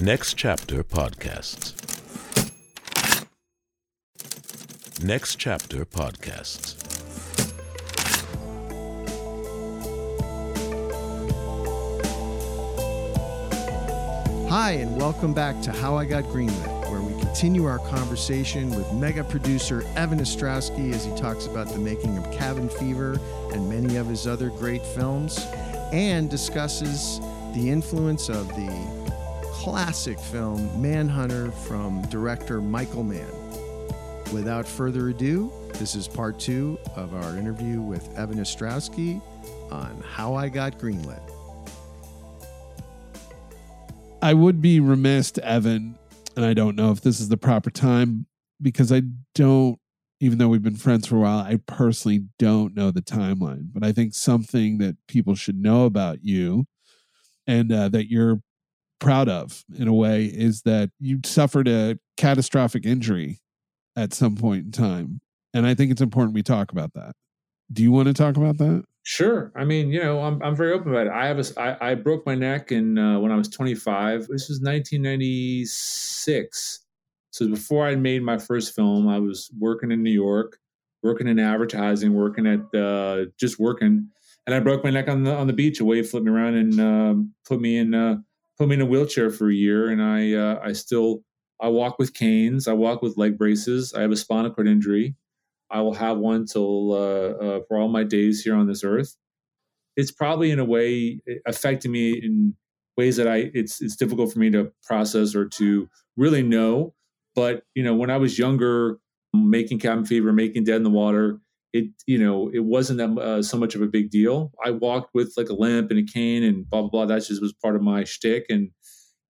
Next Chapter Podcasts. Next Chapter Podcasts. Hi, and welcome back to How I Got Greenlit, where we continue our conversation with mega producer Evan Astrowsky as he talks about the making of Cabin Fever and many of his other great films, and discusses the influence of the classic film Manhunter from director Michael Mann. Without further ado, this is part two of our interview with Evan Astrowsky on How I Got Greenlit. I would be remiss, to Evan, and I don't know if this is the proper time because I don't, even though we've been friends for a while, I personally don't know the timeline. But I think something that people should know about you and uh, that you're proud of in a way is that you suffered a catastrophic injury at some point in time. And I think it's important we talk about that. Do you want to talk about that? Sure. I mean, you know, I'm I'm very open about it. I have a I, I broke my neck in uh, when I was 25. This was 1996. So before I made my first film, I was working in New York, working in advertising, working at uh, just working, and I broke my neck on the on the beach. A wave flipped me around and um, put me in uh, put me in a wheelchair for a year. And I uh, I still I walk with canes. I walk with leg braces. I have a spinal cord injury. I will have one till uh, uh, for all my days here on this earth. It's probably in a way affecting me in ways that I it's it's difficult for me to process or to really know. But you know, when I was younger, making cabin fever, making dead in the water, it you know it wasn't that, uh, so much of a big deal. I walked with like a limp and a cane and blah blah blah. That just was part of my shtick. And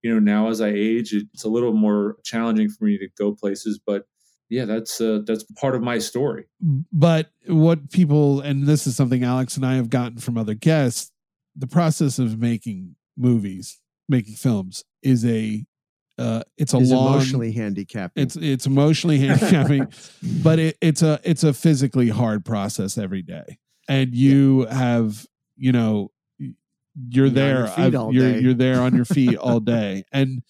you know, now as I age, it's a little more challenging for me to go places, but yeah, that's uh, that's part of my story. But what people, and this is something Alex and I have gotten from other guests, the process of making movies, making films, is a uh, it's a Is long, emotionally handicapping. it's it's emotionally handicapping, but it, it's a it's a physically hard process every day, and you have you know you're You're there your I've- you're day. you're there on your feet all day, and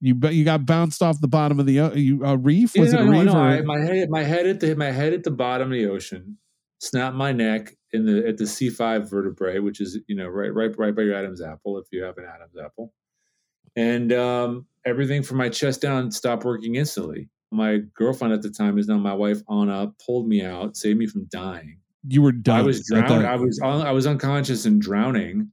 you but you got bounced off the bottom of the o- you a reef? Was Yeah, it a no, reef no, or- I, my head, my head at the my head at the bottom of the ocean, snapped my neck in the at the C five vertebrae, which is you know right right right by your Adam's apple if you have an Adam's apple, and um, everything from my chest down stopped working instantly. My girlfriend at the time is now my wife Anna pulled me out, saved me from dying. you were done. I was drowned. that- I was I was unconscious and drowning.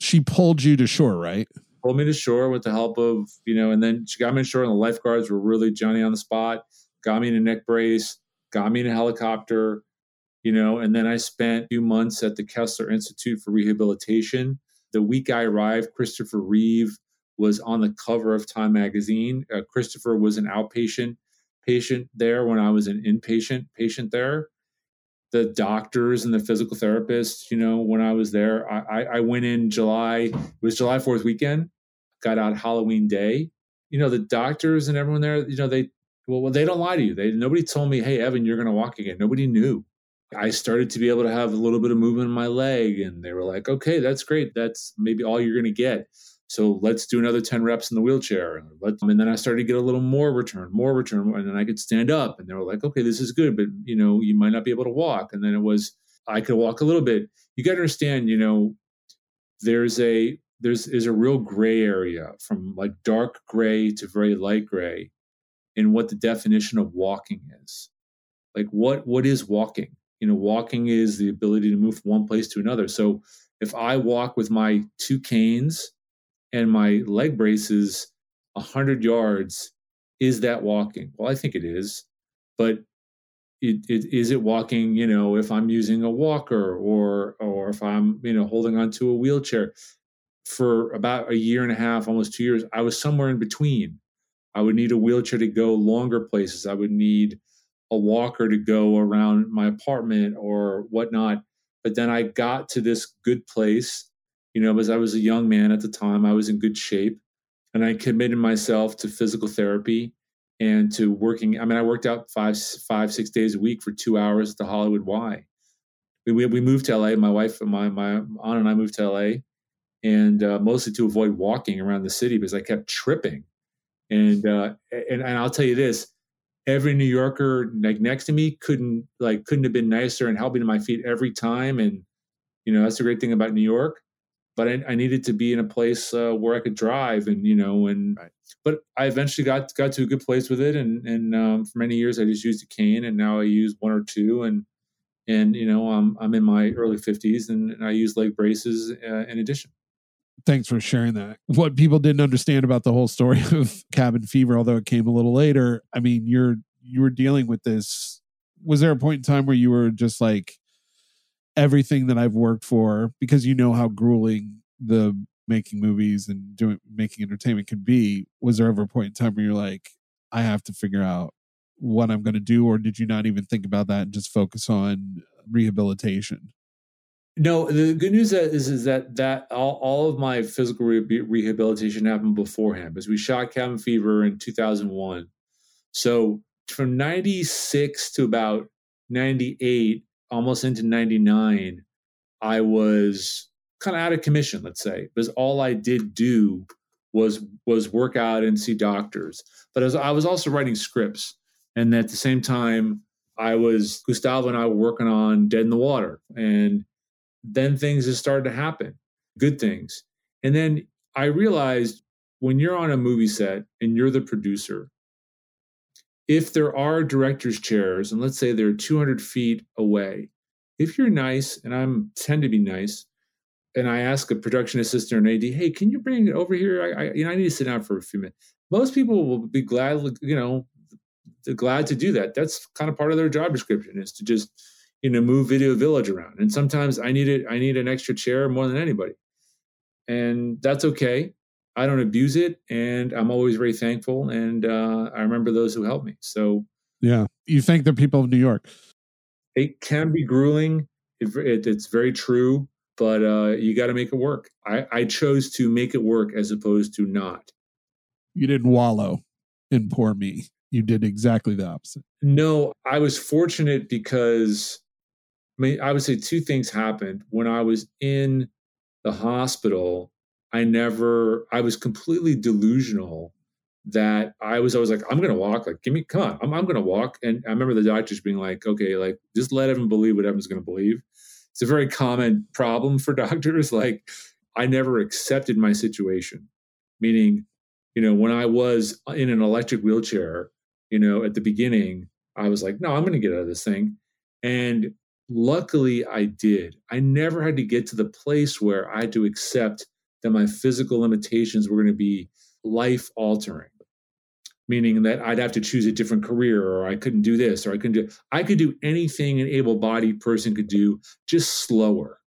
she pulled you to shore, right? pulled me to shore with the help of you know and then she got me to shore and the lifeguards were really johnny on the spot got me in a neck brace got me in a helicopter you know and then i spent a few months at the kessler institute for rehabilitation the week i arrived christopher reeve was on the cover of time magazine uh, christopher was an outpatient patient there when i was an inpatient patient there the doctors and the physical therapists, you know, when I was there, I, I, went in July, it was July 4th weekend, got out Halloween day. You know, the doctors and everyone there, you know, they, well, they don't lie to you. They, nobody told me, hey, Evan, you're going to walk again. Nobody knew. I started to be able to have a little bit of movement in my leg, and they were like, okay, that's great. That's maybe all you're going to get. So let's do another 10 reps in the wheelchair. And, let, and then I started to get a little more return, more return. And then I could stand up. And they were like, okay, this is good, but you know, you might not be able to walk. And then it was, I could walk a little bit. You got to understand, you know, there's a, there's is a real gray area from like dark gray to very light gray in what the definition of walking is. Like what, what is walking? You know, walking is the ability to move from one place to another. So if I walk with my two canes and my leg braces 100 yards is that walking? Well i think it is but it, it is it walking you know if i'm using a walker or or if i'm you know holding onto a wheelchair? For about a year and a half almost two years i was somewhere in between. I would need a wheelchair to go longer places. I would need a walker to go around my apartment or whatnot. But then i got to this good place you know, as I was a young man at the time, I was in good shape and I committed myself to physical therapy and to working. I mean, I worked out five, five, six days a week for two hours at the Hollywood Y. We, we, we moved to LA. My wife and my, my aunt and I moved to LA and uh, mostly to avoid walking around the city because I kept tripping. And uh, and and I'll tell you this: every New Yorker like next to me couldn't like couldn't have been nicer and helped me to my feet every time. And you know that's the great thing about New York. But I, I needed to be in a place uh, where I could drive, and you know, and Right. but I eventually got got to a good place with it. And and um, for many years I just used a cane, and now I use one or two. And and you know I'm I'm in my early fifties, and, and I use leg braces uh, in addition. Thanks for sharing that. What people didn't understand about the whole story of cabin fever, although it came a little later, I mean, you're you were dealing with this. Was there a point in time where you were just like everything that I've worked for because you know how grueling the making movies and doing making entertainment can be? Was there ever a point in time where you're like, I have to figure out what I'm going to do, or did you not even think about that and just focus on rehabilitation? No, the good news is is that that all, all of my physical re- rehabilitation happened beforehand because we shot Cabin Fever in 2001. So from 96 to about 98, almost into 99, I was kind of out of commission, let's say, because all I did do was was work out and see doctors. But as I was also writing scripts, and at the same time, I was Gustavo and I were working on Dead in the Water, and then things just started to happen, good things. And then I realized when you're on a movie set and you're the producer, if there are director's chairs, and let's say they're 200 feet away, if you're nice, and I'm tend to be nice, and I ask a production assistant or an AD, hey, can you bring it over here? I, I, you know, I need to sit down for a few minutes. Most people will be glad, you know, glad to do that. That's kind of part of their job description is to just, you know, move Video Village around. And sometimes I need it. I need an extra chair more than anybody, and that's okay. I don't abuse it, and I'm always very thankful. And uh, I remember those who helped me. So Yeah. You thank the people of New York. it can be grueling. It, it, it's very true, but uh, you got to make it work. I, I chose to make it work as opposed to not. You didn't wallow in poor me. You did exactly the opposite. No, I was fortunate because I mean, I would say two things happened. When I was in the hospital, I never, I was completely delusional that I was always like, I'm going to walk. Like, give me, come on, I'm, I'm going to walk. And I remember the doctors being like, okay, like, just let Evan believe what Evan's going to believe. It's a very common problem for doctors. Like, I never accepted my situation, meaning, you know, when I was in an electric wheelchair, you know, at the beginning, I was like, no, I'm going to get out of this thing. And luckily I did. I never had to get to the place where I had to accept that my physical limitations were going to be life altering, meaning that I'd have to choose a different career or I couldn't do this or I couldn't do, I could do anything an able bodied person could do, just slower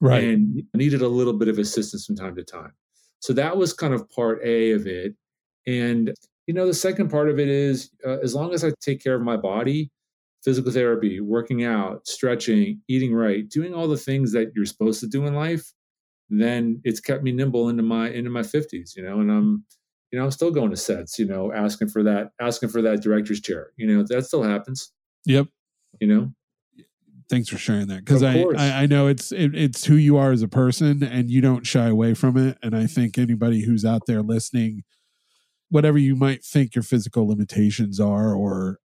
Right. and I needed a little bit of assistance from time to time. So that was kind of part A of it. And, you know, the second part of it is uh, as long as I take care of my body, physical therapy, working out, stretching, eating right, doing all the things that you're supposed to do in life, then it's kept me nimble into my into my 50s, you know, and I'm you know, I'm still going to sets, you know, asking for that asking for that director's chair. You know, that still happens, Yep. you know. Thanks for sharing that because I. I I know it's it, it's who you are as a person and you don't shy away from it. And I think anybody who's out there listening, whatever you might think your physical limitations are, or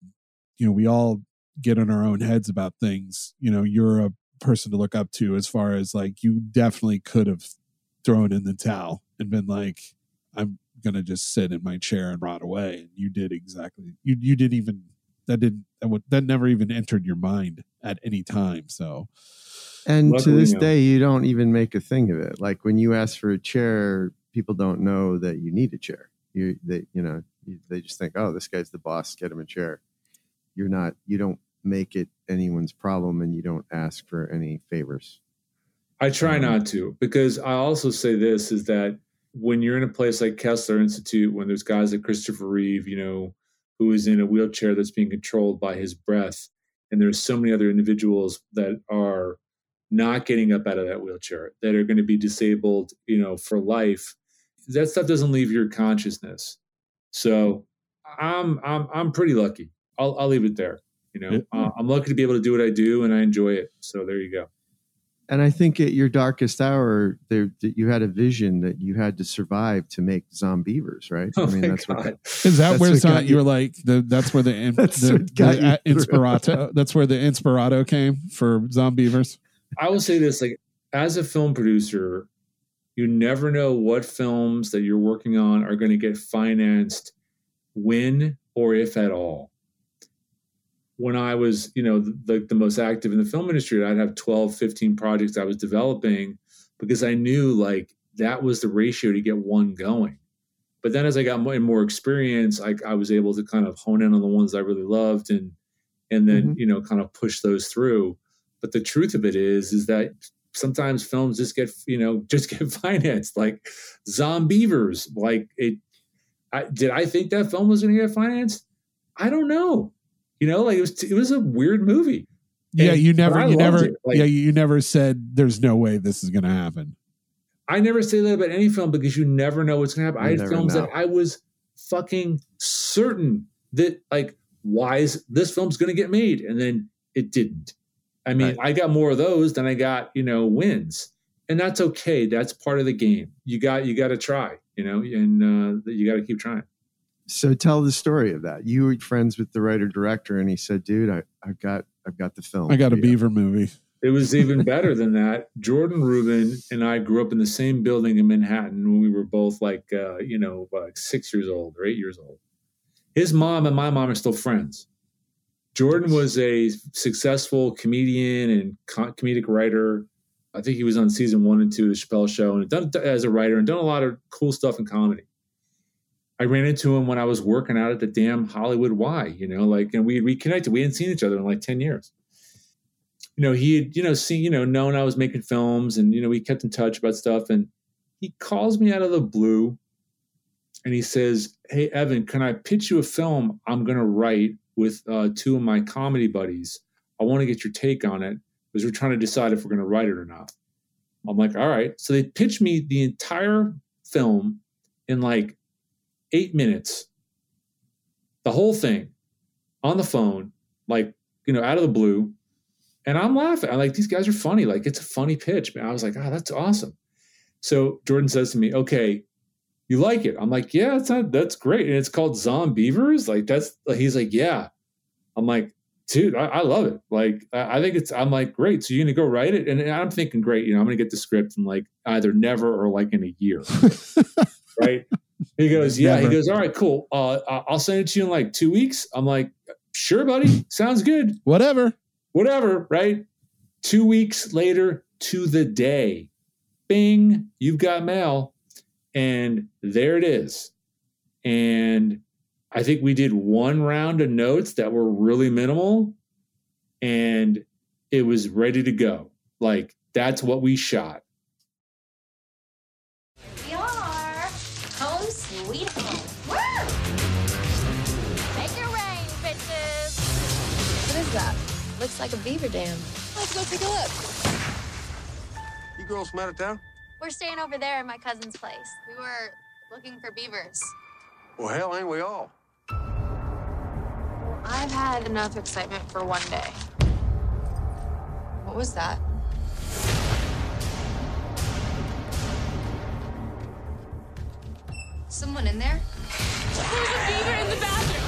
you know, we all get in our own heads about things. You know, you're a person to look up to as far as like you definitely could have thrown in the towel and been like, I'm gonna just sit in my chair and rot away. And you did exactly you you didn't even that didn't that would that never even entered your mind at any time. So And to Luckily, this no. day, you don't even make a thing of it. Like when you ask for a chair, people don't know that you need a chair. You, they, you know, they just think, oh, this guy's the boss. Get him a chair. You're not. You don't make it anyone's problem, and you don't ask for any favors. I try Mhm. not to because I also say this is that when you're in a place like Kessler Institute, when there's guys like Christopher Reeve, you know, who is in a wheelchair that's being controlled by his breath, and there's so many other individuals that are not getting up out of that wheelchair that are going to be disabled, you know, for life. That stuff doesn't leave your consciousness. So I'm I'm I'm pretty lucky. I'll I'll leave it there. You know, Yeah. uh, I'm lucky to be able to do what I do, and I enjoy it. So there you go. And I think at your darkest hour, there that you had a vision that you had to survive to make Zombeavers, right? Oh I mean, my that's what God. Is that where what it's not, got you you- were like the that's where the That's the, what the, uh, inspirato that's where the inspirato came for Zombeavers. I will say this: like, as a film producer, you never know what films that you're working on are going to get financed, when or if at all. When I was, you know, the, the most active in the film industry, I'd have 12, 15 projects I was developing because I knew like that was the ratio to get one going. But then as I got more and more experience, I, I was able to kind of hone in on the ones I really loved and and then Mhm. you know kind of push those through. But the truth of it is, is that sometimes films just get you know just get financed like Zombeavers. Like it, I, did I think that film was going to get financed? I don't know. You know, like it was it was a weird movie. Yeah, And- you never you never. Like, yeah, you never said there's no way this is gonna happen. I never say that about any film because you never know what's going to happen. You I had films know. that I was fucking certain that like why is this film's going to get made and then it didn't. I mean, Right. I got more of those than I got, you know, wins. And that's okay. That's part of the game. You got you got to try, you know, and uh, you got to keep trying. So tell the story of that. You were friends with the writer director, and he said, "Dude, I, I've got I've got the film. I got a for you." beaver movie. It was even better than that. Jordan Rubin and I grew up in the same building in Manhattan when we were both like, uh, you know, like six years old or eight years old. His mom and my mom are still friends. Jordan was a successful comedian and co- comedic writer. I think he was on season one and two of the Chappelle Show and done as a writer and done a lot of cool stuff in comedy. I ran into him when I was working out at the damn Hollywood Y, you know, like, and we reconnected. We hadn't seen each other in like 10 years you know, he had, you know, seen, you know, known I was making films and, you know, we kept in touch about stuff. And he calls me out of the blue and he says, Hey, Evan, can I pitch you a film I'm going to write with uh, two of my comedy buddies? I want to get your take on it because we're trying to decide if we're going to write it or not. I'm like, All right. So they pitched me the entire film in like eight minutes, the whole thing on the phone, like, you know, out of the blue. And I'm laughing. I'm like, these guys are funny. Like, it's a funny pitch. Man, I was like, oh, that's awesome. So Jordan says to me, okay, you like it? I'm like, yeah, that's not, that's great. And it's called Zombeavers. Like, that's, he's like, yeah. I'm like, dude, I, I love it. Like, I, I think it's, I'm like, great. So you're going to go write it? And I'm thinking, great, you know, I'm going to get the script in like either never or like in a year. right. He goes, yeah. Never. He goes, all right, cool. Uh, I'll send it to you in like two weeks. I'm like, sure, buddy. Sounds good Whatever. whatever, right? Two weeks later to the day, bing, you've got mail. And there it is. And I think we did one round of notes that were really minimal and it was ready to go. Like, that's what we shot. Like a beaver dam. Let's go take a look. You girls from out of town? We're staying over there at my cousin's place. We were looking for beavers. Well, hell, ain't we all? I've had enough excitement for one day. What was that? Someone in there? There's a beaver in the bathroom.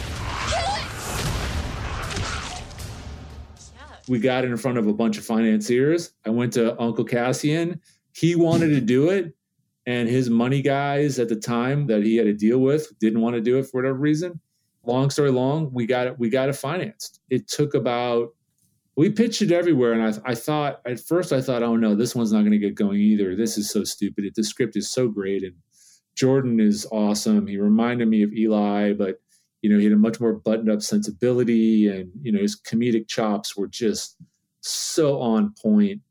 We got in front of a bunch of financiers. I went to Uncle Cassian. He wanted to do it, and his money guys at the time that he had to deal with didn't want to do it for whatever reason. Long story long, we got it. We got it financed. It took about. We pitched it everywhere, and I, I thought at first I thought, oh no, this one's not going to get going either. This is so stupid. It, the script is so great, and Jordan is awesome. He reminded me of Eli, but you know, he had a much more buttoned up sensibility and, you know, his comedic chops were just so on point.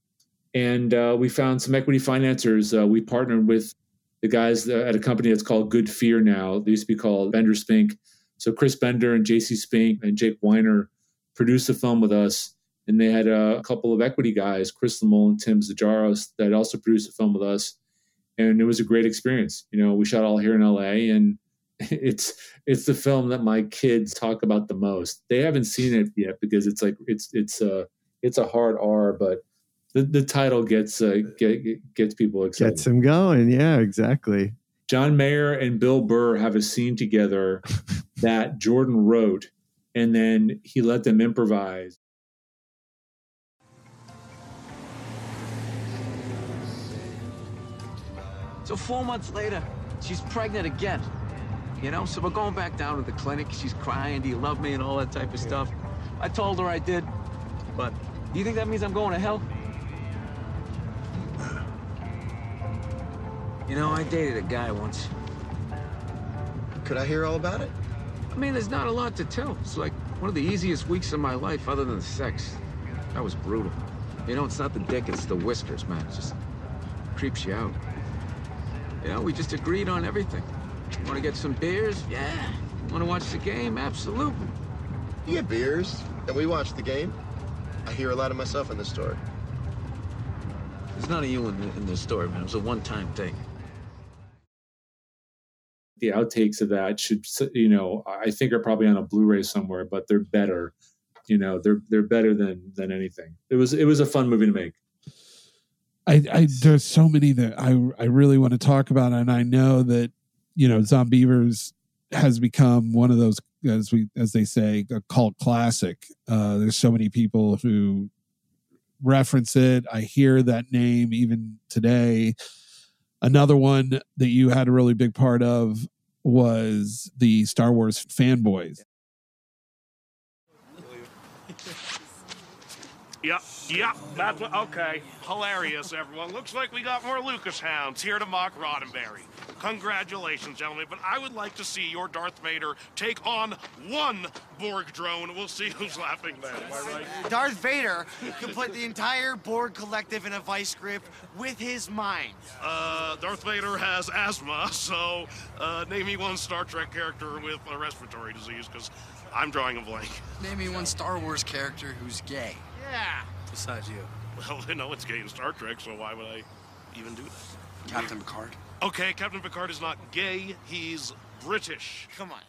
And uh, we found some equity financiers. Uh, we partnered with the guys uh, at a company that's called Good Fear now. They used to be called Bender Spink. So Chris Bender and JC Spink and Jake Weiner produced the film with us. And they had a couple of equity guys, Chris Lemole and Tim Zajaros, that also produced the film with us. And it was a great experience. You know, we shot all here in LA and it's it's the film that my kids talk about the most. They haven't seen it yet because it's like it's it's a it's a hard R, but the, the title gets uh, get, gets people excited. Gets them going. Yeah, exactly. John Mayer and Bill Burr have a scene together that Jordan wrote, and then he let them improvise. So four months later, she's pregnant again. You know, so we're going back down to the clinic. She's crying, do you love me, and all that type of stuff. I told her I did, but do you think that means I'm going to hell? You know, I dated a guy once. Could I hear all about it? I mean, there's not a lot to tell. It's like one of the easiest weeks of my life other than the sex. That was brutal. You know, it's not the dick, it's the whiskers, man. It just creeps you out. You know, we just agreed on everything. Want to get some beers? Yeah. Want to watch the game? Absolutely. You get beers, and we watch the game. I hear a lot of myself in this story. There's none of you in, in this story, man. It was a one-time thing. The outtakes of that should, you know, I think are probably on a Blu-ray somewhere, but they're better. You know, they're they're better than than anything. It was it was a fun movie to make. I, I there's so many that I I really want to talk about, and I know that you know Zombeavers has become one of those as we as they say a cult classic. Uh, there's so many people who reference it. I hear that name even today. Another one that you had a really big part of was the Star Wars fanboys. Yep, yep, that's what, okay. Hilarious, everyone. Looks like we got more Lucas hounds here to mock Roddenberry. Congratulations, gentlemen, but I would like to see your Darth Vader take on one Borg drone. We'll see who's laughing then, am I right? Darth Vader could put the entire Borg collective in a vice grip with his mind. Uh, Darth Vader has asthma, so uh, name me one Star Trek character with a respiratory disease, because I'm drawing a blank. Name me one Star Wars character who's gay. Yeah. Besides you. Well, I know it's gay in Star Trek, so why would I even do that? Captain Picard. Okay, Captain Picard is not gay, he's British. Come on.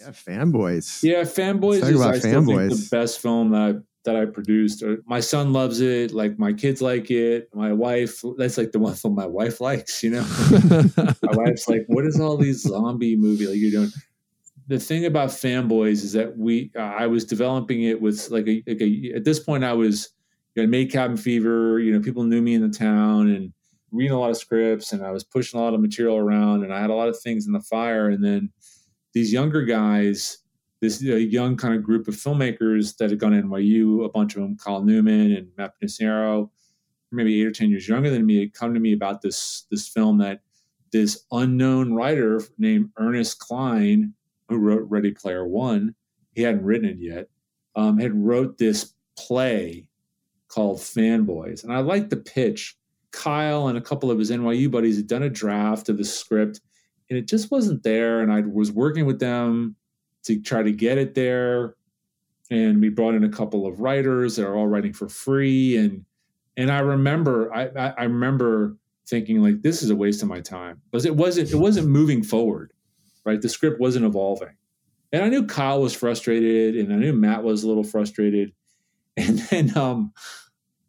Yeah, fanboys. Yeah, fanboys Talk is about I still think the best film that I, that I produced. Uh, My son loves it. Like my kids like it. My wife. That's like the one film my wife likes. You know, my wife's like, "What is all these zombie movie like you're doing?" The thing about fanboys is that we. Uh, I was developing it with like a, like a at this point I was. You know, I made Cabin Fever. You know, people knew me in the town and reading a lot of scripts, and I was pushing a lot of material around, and I had a lot of things in the fire, and then these younger guys, this uh, young kind of group of filmmakers that had gone to NYU, a bunch of them, Kyle Newman and Matt Perniciaro, maybe eight or ten years younger than me, had come to me about this this film that this unknown writer named Ernest Cline, who wrote Ready Player One, he hadn't written it yet, um, had wrote this play called Fanboys, and I liked the pitch. Kyle and a couple of his NYU buddies had done a draft of the script and it just wasn't there. And I was working with them to try to get it there. And we brought in a couple of writers that are all writing for free. And and I remember I, I, I remember thinking like this is a waste of my time because it wasn't it wasn't moving forward, right? The script wasn't evolving. And I knew Kyle was frustrated and I knew Matt was a little frustrated. And then um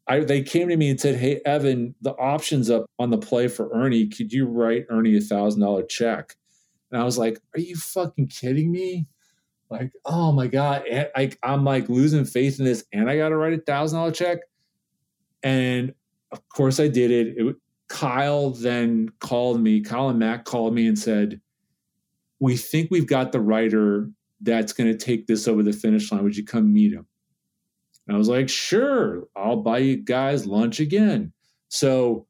I, they came to me and said, "Hey, Evan, the options up on the play for Ernie. Could you write Ernie a thousand dollar check?" And I was like, "Are you fucking kidding me?" Like, oh my god! And I, I'm like losing faith in this, and I got to write a thousand dollar check. And of course, I did it. it. Kyle then called me. Kyle and Matt called me and said, "We think we've got the writer that's going to take this over the finish line. Would you come meet him?" And I was like, sure, I'll buy you guys lunch again. So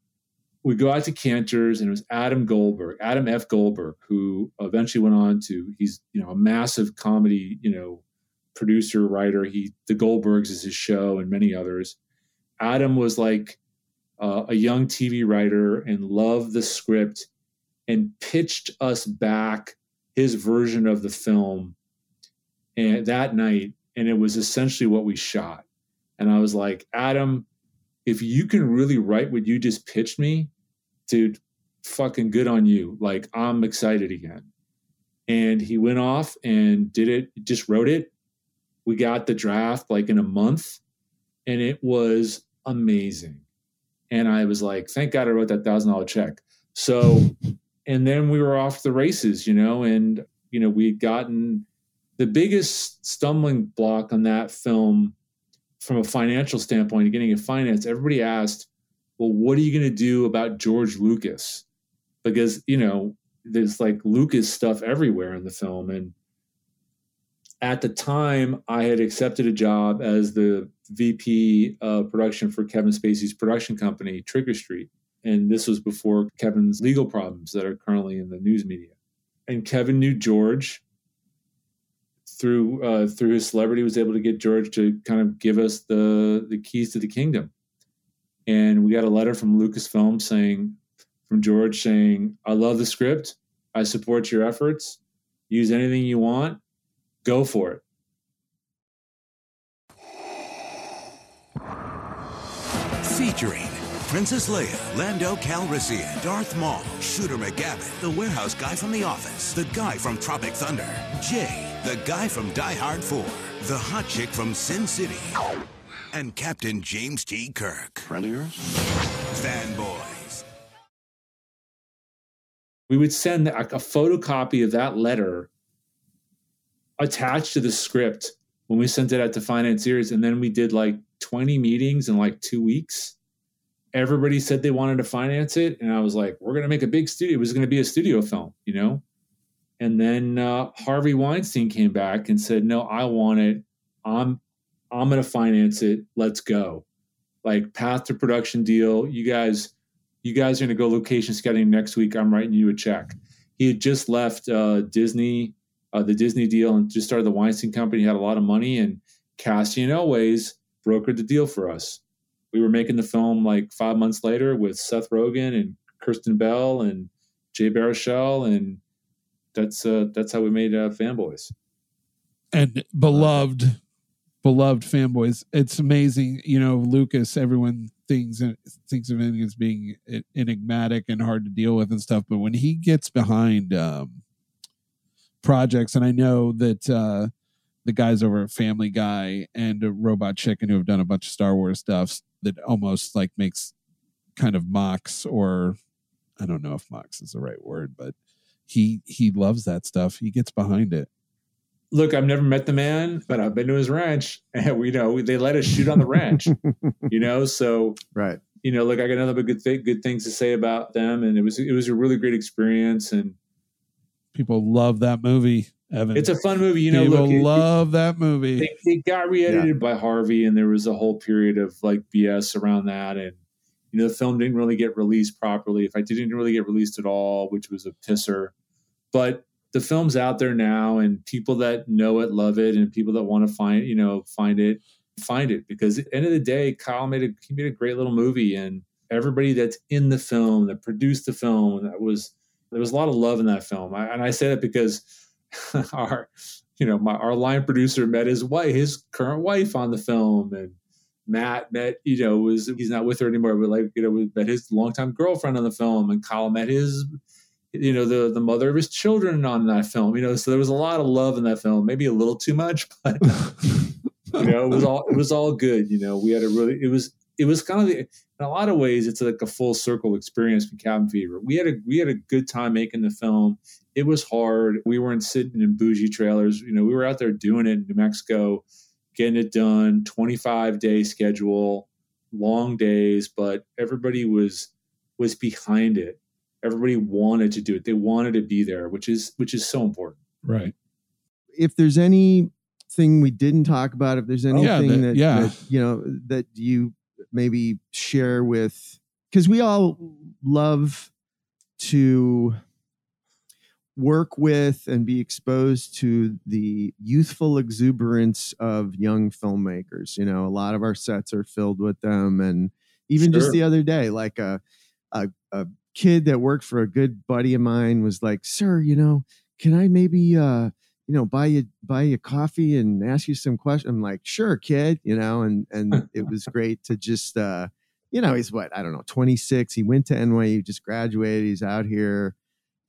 we go out to Cantor's and it was Adam Goldberg, Adam F. Goldberg, who eventually went on to, he's, you know, a massive comedy, you know, producer, writer. He, The Goldbergs is his show and many others. Adam was like uh, a young TV writer and loved the script and pitched us back his version of the film and that night and it was essentially what we shot. And I was like, Adam, if you can really write what you just pitched me, dude, fucking good on you. Like, I'm excited again. And he went off and did it, just wrote it. We got the draft like in a month. and it was amazing. And I was like, thank God I wrote that thousand dollar check. So, and then we were off the races, you know, and you know we'd gotten the biggest stumbling block on that film from a financial standpoint, getting it financed. Everybody asked, well, what are you going to do about George Lucas? Because you know there's like Lucas stuff everywhere in the film, and at the time, I had accepted a job as the VP of production for Kevin Spacey's production company, Trigger Street. And this was before Kevin's legal problems that are currently in the news media. And Kevin knew George through uh, through his celebrity was able to get George to kind of give us the the keys to the kingdom. And we got a letter from Lucasfilm saying from George saying, "I love the script. I support your efforts. Use anything you want. Go for it." Featuring Princess Leia, Lando Calrissian, Darth Maul, Shooter McGavin, the warehouse guy from The Office, the guy from Tropic Thunder, Jay, the guy from Die Hard 4, the hot chick from Sin City, and Captain James T. Kirk. Friend of yours? Fanboys. we would send a, a photocopy of that letter attached to the script when we sent it out to financiers and then we did like 20 meetings in like two weeks everybody said they wanted to finance it and i was like we're going to make a big studio it was going to be a studio film you know and then uh, harvey weinstein came back and said no i want it i'm i'm going to finance it let's go like path to production deal you guys you guys are going to go location scouting next week. I'm writing you a check. He had just left uh, Disney, uh, the Disney deal, and just started the Weinstein Company. He had a lot of money, and Cassian Elwes brokered the deal for us. We were making the film like five months later with Seth Rogen and Kristen Bell and Jay Baruchel, and that's uh, that's how we made uh, Fanboys. and beloved beloved fanboys it's amazing you know lucas everyone thinks thinks of him as being enigmatic and hard to deal with and stuff but when he gets behind um projects and i know that uh the guys over at family guy and robot chicken who have done a bunch of star wars stuff that almost like makes kind of mocks or i don't know if mocks is the right word but he he loves that stuff he gets behind it Look, I've never met the man, but I've been to his ranch, and we know they let us shoot on the ranch. you know, so right. You know, look, I got nothing but good th- good things to say about them, and it was it was a really great experience, and people love that movie. Evan, it's a fun movie. You know, people look, it- love that movie. it, it got re-edited by Harvey, and there was a whole period of like BS around that, and you know, the film didn't really get released properly. If I didn't really get released at all, which was a pisser, but the film's out there now, and people that know it love it, and people that want to find you know find it find it because at the end of the day, Kyle made a he made a great little movie, and everybody that's in the film that produced the film that was there was a lot of love in that film, I, and I say that because our you know my our line producer met his wife his current wife on the film and Matt met, you know, was he's not with her anymore, but like, you know, we met his longtime girlfriend on the film, and Kyle met his, you know, the the mother of his children on that film. You know, so there was a lot of love in that film, maybe a little too much, but you know, it was all it was all good. You know, we had a really it was it was kind of the, in a lot of ways it's like a full circle experience for Cabin Fever. We had a we had a good time making the film. It was hard. We weren't sitting in bougie trailers. You know, we were out there doing it in New Mexico, getting it done. Twenty five day schedule, long days, but everybody was was behind it. Everybody wanted to do it. They wanted to be there, which is which is so important. Right. If there's anything we didn't talk about, if there's Oh, yeah, anything that- that, yeah. that you know that you maybe share with, because we all love to work with and be exposed to the youthful exuberance of young filmmakers. You know, a lot of our sets are filled with them, and even just the other day, like a a, a kid that worked for a good buddy of mine was like, "Sir, you know, can I maybe uh, you know buy you buy you coffee and ask you some questions?" I'm like, "Sure, kid," you know, and and it was great to just uh, you know, he's what I don't know, 26. He went to NYU, just graduated. He's out here,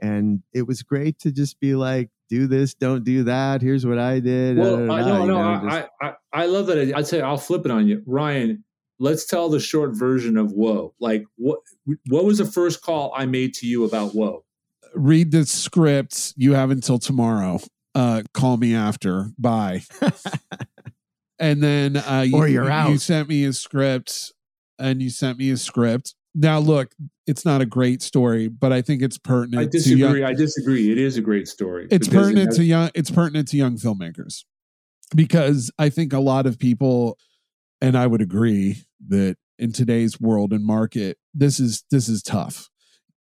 And it was great to just be like, do this, don't do that. Here's what I did. Well, da, da, I da, no, you no, know, I, just- I, I I love that. I'd say I'll flip it on you, Ryan. Let's tell the short version of Woe. Like what? What was the first call I made to you about Woe? Read the script. You have until tomorrow. Uh, call me after. Bye. and then uh, you, Or you're out You sent me a script, and you sent me a script. Now, look, it's not a great story, but I think it's pertinent. I to disagree. young- I disagree. It is a great story. it's it pertinent has- to young it's pertinent to young filmmakers because i think a lot of people and i would agree that in today's world and market this is this is tough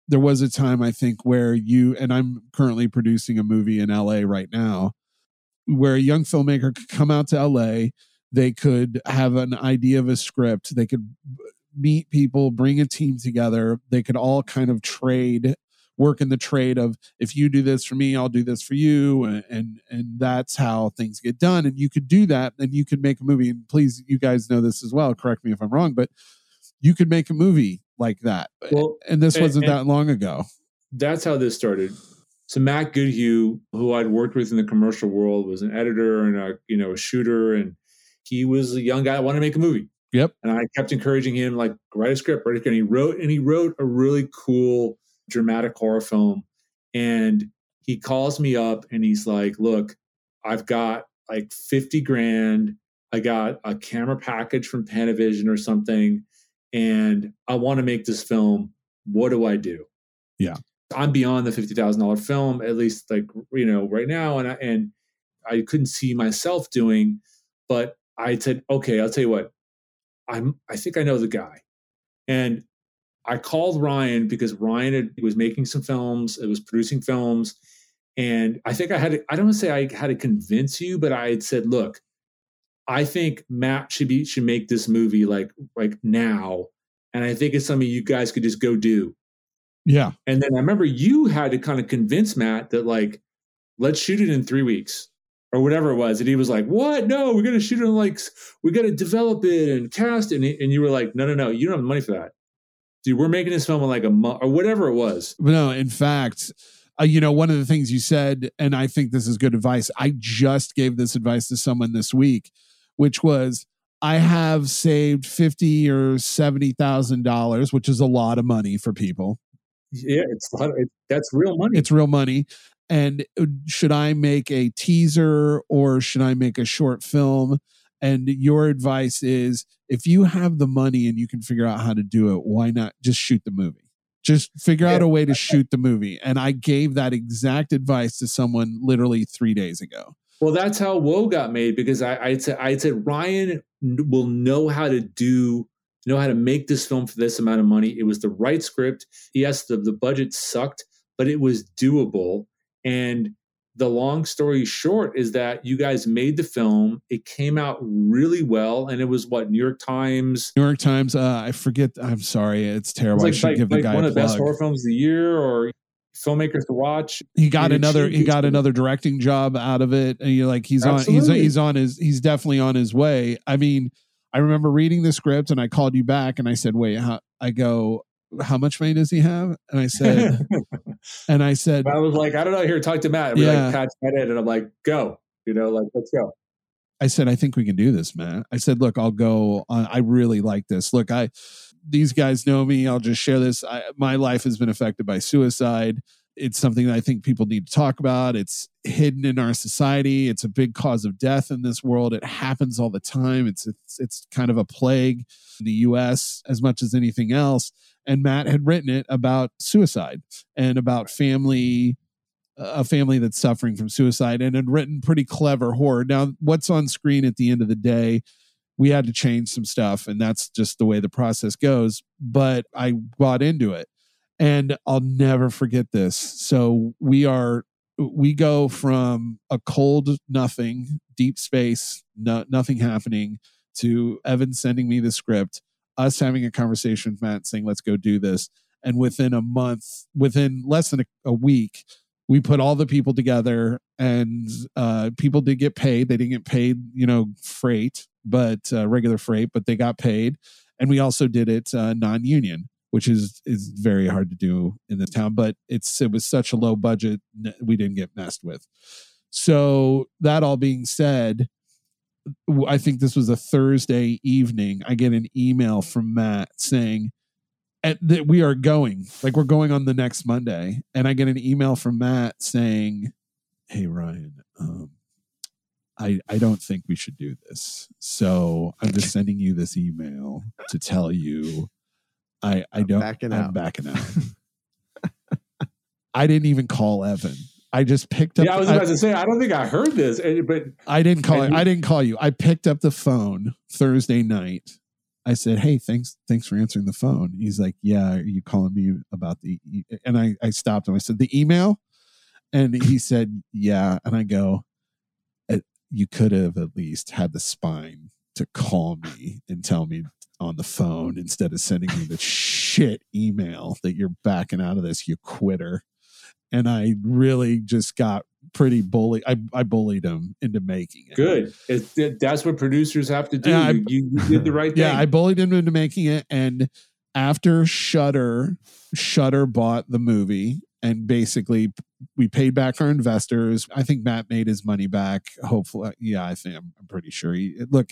there was a time i think where you and i'm currently producing a movie in la right now where a young filmmaker could come out to la they could have an idea of a script they could meet people bring a team together. They could all kind of trade work in the trade of if you do this for me i'll do this for you and and, and that's how things get done. And you could do that and you could make a movie. And please you guys know this as well correct me if i'm wrong but you could make a movie like that. Well, and this wasn't and- that long ago. That's how this started. So Matt Goodhue, who I'd worked with in the commercial world, was an editor and a you know a shooter, and he was a young guy that wanted to make a movie. Yep. And I kept encouraging him, like, write a script, write a script. And he wrote, and he wrote a really cool dramatic horror film. And he calls me up and he's like, look, I've got like 50 grand. I got a camera package from Panavision or something, and I want to make this film. What do I do? Yeah. I'm beyond the fifty thousand dollar film, at least like you know right now, and I, and I couldn't see myself doing. But I said, okay, I'll tell you what, I'm I think I know the guy, and I called Ryan because Ryan had, was making some films, it was producing films, and I think I had to, I don't want to say I had to convince you, but I had said, look, I think Matt should be should make this movie like like now, and I think it's something you guys could just go do. yeah. And then I remember you had to kind of convince Matt that like, let's shoot it in three weeks or whatever it was. And he was like, what? No, we're going to shoot it like, we got to develop it and cast it. And, he- and you were like, no, no, no, you don't have the money for that. Dude, we're making this film in like a month or whatever it was. No, in fact, uh, you know, one of the things you said, and I think this is good advice. I just gave this advice to someone this week, which was I have saved fifty or seventy thousand dollars, which is a lot of money for people. Yeah, it's, a lot of- it, that's real money. It's real money. And uh, should I make a teaser or should I make a short film? And your advice is if you have the money and you can figure out how to do it, why not just shoot the movie? Just figure out a way to shoot the movie. And I gave that exact advice to someone literally three days ago. Well, that's how Woe got made because I, I said I said Ryan will know how to do know how to make this film for this amount of money. It was the right script. Yes, the, the budget sucked, but it was doable. And the long story short is that you guys made the film. It came out really well, and it was what New York Times. New York Times, uh, I forget. I'm sorry. It's It terrible. was I should like, give the like guy one a of the best horror films of the year, or filmmakers to watch. he got another he got another directing job out of it and you're like he's on he's he's on his he's definitely on his way i mean i remember reading the script and i called you back and i said wait how, i go how much money does he have and i said and i said I was like, I don't know. Here, talk to Matt. And we Yeah. like patch that in, and I'm like, go. You know, like let's go. I said, I think we can do this, man. I said, look, I'll go on. I really like this. Look, I, these guys know me. I'll just share this. I, my life has been affected by suicide. It's something that I think people need to talk about. It's hidden in our society. It's a big cause of death in this world. It happens all the time. It's it's it's kind of a plague in the U.S. as much as anything else. And Matt had written it about suicide and about family a family that's suffering from suicide and had written pretty clever horror. Now, what's on screen at the end of the day, we had to change some stuff, and that's just the way the process goes. But I bought into it, and I'll never forget this. So we are we go from a cold nothing, deep space, no, nothing happening, to Evan sending me the script, us having a conversation with Matt saying, "Let's go do this." And within a month, within less than a, a week, we put all the people together and uh, people did get paid they didn't get paid you know freight but uh, regular freight but they got paid and we also did it uh, non-union which is is very hard to do in this town. But it's it was such a low budget, we didn't get messed with. So that all being said, I think this was a Thursday evening. I get an email from Matt saying that we are going, like we're going on the next Monday, and I get an email from Matt saying, "Hey Ryan, um, I I don't think we should do this. So I'm just sending you this email to tell you I I don't backing I'm out." backing out. I didn't even call Evan. I just picked up. Yeah, I was about to say I don't think I heard this, but I didn't call. You- I didn't call you. I picked up the phone Thursday night. I said, "Hey, thanks, thanks for answering the phone." He's like, "Yeah, are you calling me about the?" E-? And I, I stopped him. I said, "The email," and he said, "Yeah." And I go, "Uh, "You could have at least had the spine to call me and tell me on the phone instead of sending me the shit email that you're backing out of this, you quitter." And I really just got pretty bully. I, I bullied him into making it. good. It, that's what producers have to do. I- you, you did the right thing. Yeah, I bullied him into making it, and after Shudder, Shudder bought the movie, and basically we paid back our investors. I think Matt made his money back. Hopefully, yeah, I think I'm, I'm pretty sure. He look,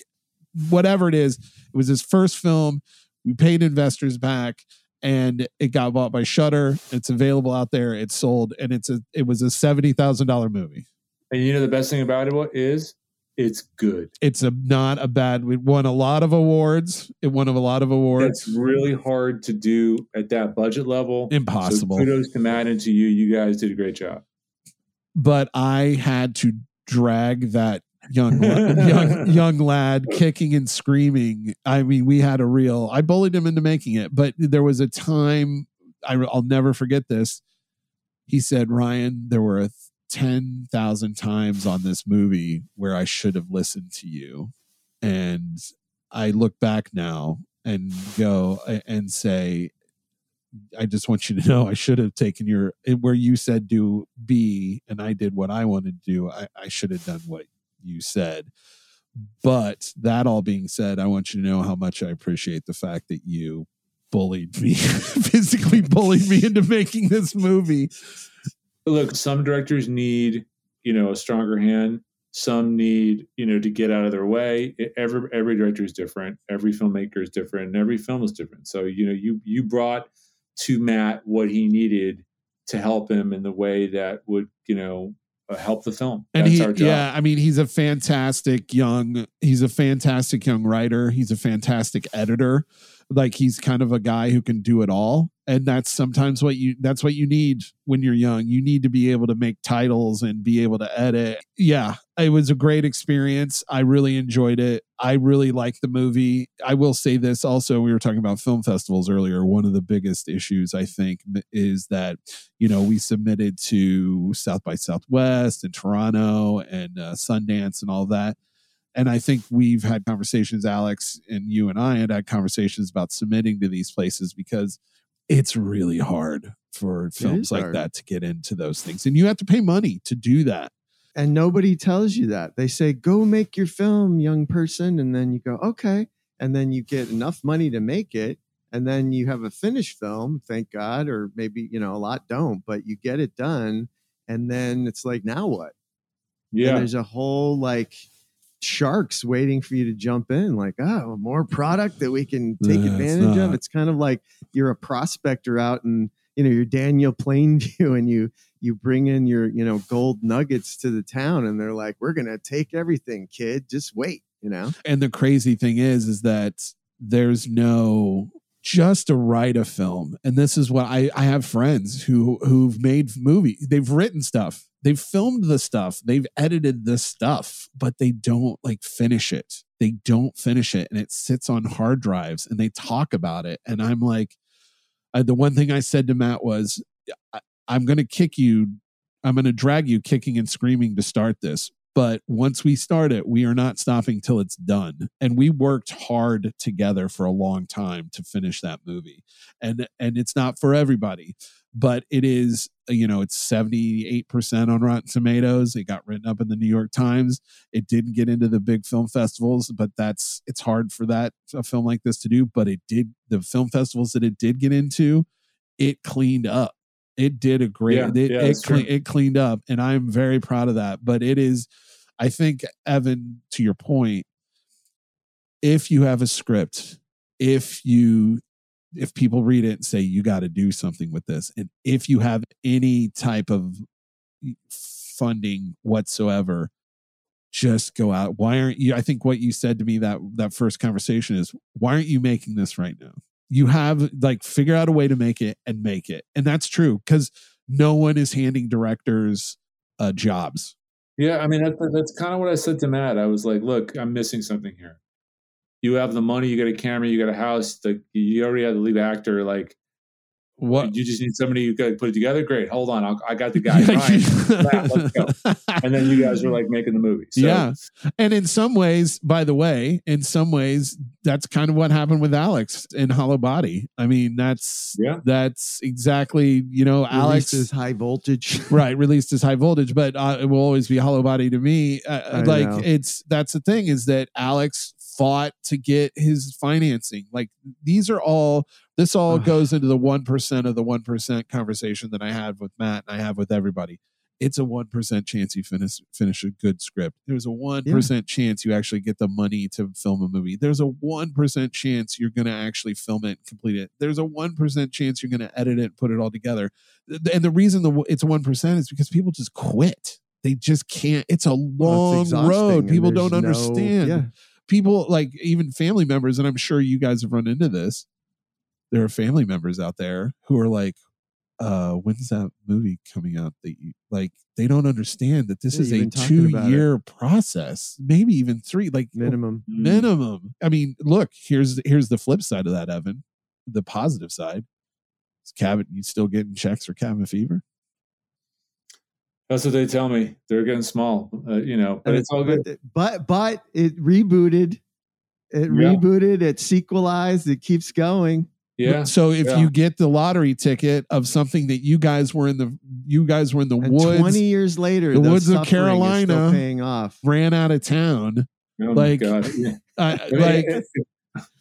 whatever it is, it was his first film. We paid investors back. And it got bought by Shudder. It's available out there. It's sold, and it's a it was a seventy thousand dollar movie. and you know the best thing about it is it's good. It's a not a bad. It won a lot of awards. It won a lot of awards. It's really hard to do at that budget level. Impossible. So kudos to Matt and to you. You guys did a great job. but I had to drag that young young young lad kicking and screaming. I mean, we had a real. I bullied him into making it, but there was a time I, I'll never forget this. He said, "Ryan, there were ten thousand times on this movie where I should have listened to you," and I look back now and go and say I just want you to know I should have taken your where you said do B and I did what I wanted to do. I, I should have done what you said. But that all being said, I want you to know how much I appreciate the fact that you bullied me, physically bullied me into making this movie. Look, some directors need, you know, a stronger hand. Some need, you know, to get out of their way. Every every director is different. Every filmmaker is different, and every film is different. So, you know, you you brought to Matt what he needed to help him in the way that would, you know, Uh, help the film. And That's he, our job. yeah, I mean, he's a fantastic young, he's a fantastic young writer. He's a fantastic editor. Like he's kind of a guy who can do it all. And that's sometimes what you, that's what you need when you're young. You need to be able to make titles and be able to edit. Yeah, it was a great experience. I really enjoyed it. I really liked the movie. I will say this also, we were talking about film festivals earlier. One of the biggest issues, I think, is that, you know, we submitted to South by Southwest and Toronto and uh, Sundance and all that. And I think we've had conversations, Alex and you and I had had conversations about submitting to these places because it's really hard for films like hard. that to get into those things. And you have to pay money to do that. And nobody tells you that. They say, go make your film, young person. And then you go, okay. And then you get enough money to make it. And then you have a finished film, thank God, or maybe, you know, a lot don't, but you get it done. And then it's like, now what? Yeah. And there's a whole like sharks waiting for you to jump in, like, oh, more product that we can take advantage of. It's kind of like you're a prospector out and you know, you're Daniel Plainview and you you bring in your, you know, gold nuggets to the town and they're like, We're gonna take everything, kid. Just wait, you know? And the crazy thing is, is that there's no just to write a film. And this is what I, I have friends who who've made movies. They've written stuff. They've filmed the stuff. They've edited the stuff, but they don't like finish it. They don't finish it. And it sits on hard drives and they talk about it. And I'm like, uh, the one thing I said to Matt was, I, I'm going to kick you. I'm going to drag you kicking and screaming to start this. But once we start it, we are not stopping till it's done. And we worked hard together for a long time to finish that movie. And and it's not for everybody. But it is you know it's 78% on rotten tomatoes. It got written up in the new york times. It didn't get into the big film festivals but that's it's hard for that a film like this to do but it did the film festivals that it did get into it cleaned up. It did a great Yeah, it, yeah, it, cle- it cleaned up and i'm very proud of that but it is i think evan to your point if you have a script if you if people read it and say you got to do something with this and if you have any type of funding whatsoever just go out why aren't you i think what you said to me that that first conversation is why aren't you making this right now you have like figure out a way to make it and make it and that's true because no one is handing directors uh jobs Yeah, I mean that's that's kind of what I said to Matt. I was like, "Look, I'm missing something here. You have the money, you got a camera, you got a house, the, you already have the lead actor. Like, what you just need somebody who could put it together. Great, hold on, I'll, I got the guy. Ryan, Matt, let's go. And then you guys were like making the movie. So, yeah. And in some ways, by the way, in some ways, that's kind of what happened with Alex in Hollow Body. I mean, that's yeah. that's exactly, you know, Alex is high voltage. right, released as high voltage, but uh, it will always be Hollow Body to me. Uh, like know. it's that's the thing is that Alex fought to get his financing. Like these are all this all goes into the 1% of the 1% conversation that I had with Matt and I have with everybody. It's a 1% chance you finish finish a good script. There's a 1% chance you actually get the money to film a movie. There's a 1% chance you're going to actually film it and complete it. There's a 1% chance you're going to edit it and put it all together. And the reason the it's 1% is because people just quit. They just can't. It's a long exhausting road. People don't no- understand. yeah. People like even family members, and I'm sure you guys have run into this. There are family members out there who are like, uh, when's that movie coming out that you like they don't understand that this is a two about it. year process, maybe even three, like Minimum. minimum. I mean, look, here's here's the flip side of that, Evan. The positive side. Is cabin you still getting checks for cabin fever? That's what they tell me. They're getting small, uh, you know, but And it's all good. But, but but it rebooted. It Yeah. rebooted. It sequelized. It keeps going. Yeah. So if yeah. you get the lottery ticket of something that you guys were in the you guys were in the And woods, twenty years later, the the woods of suffering is still Carolina paying off. ran out of town. Oh my like, God. Yeah. I, I like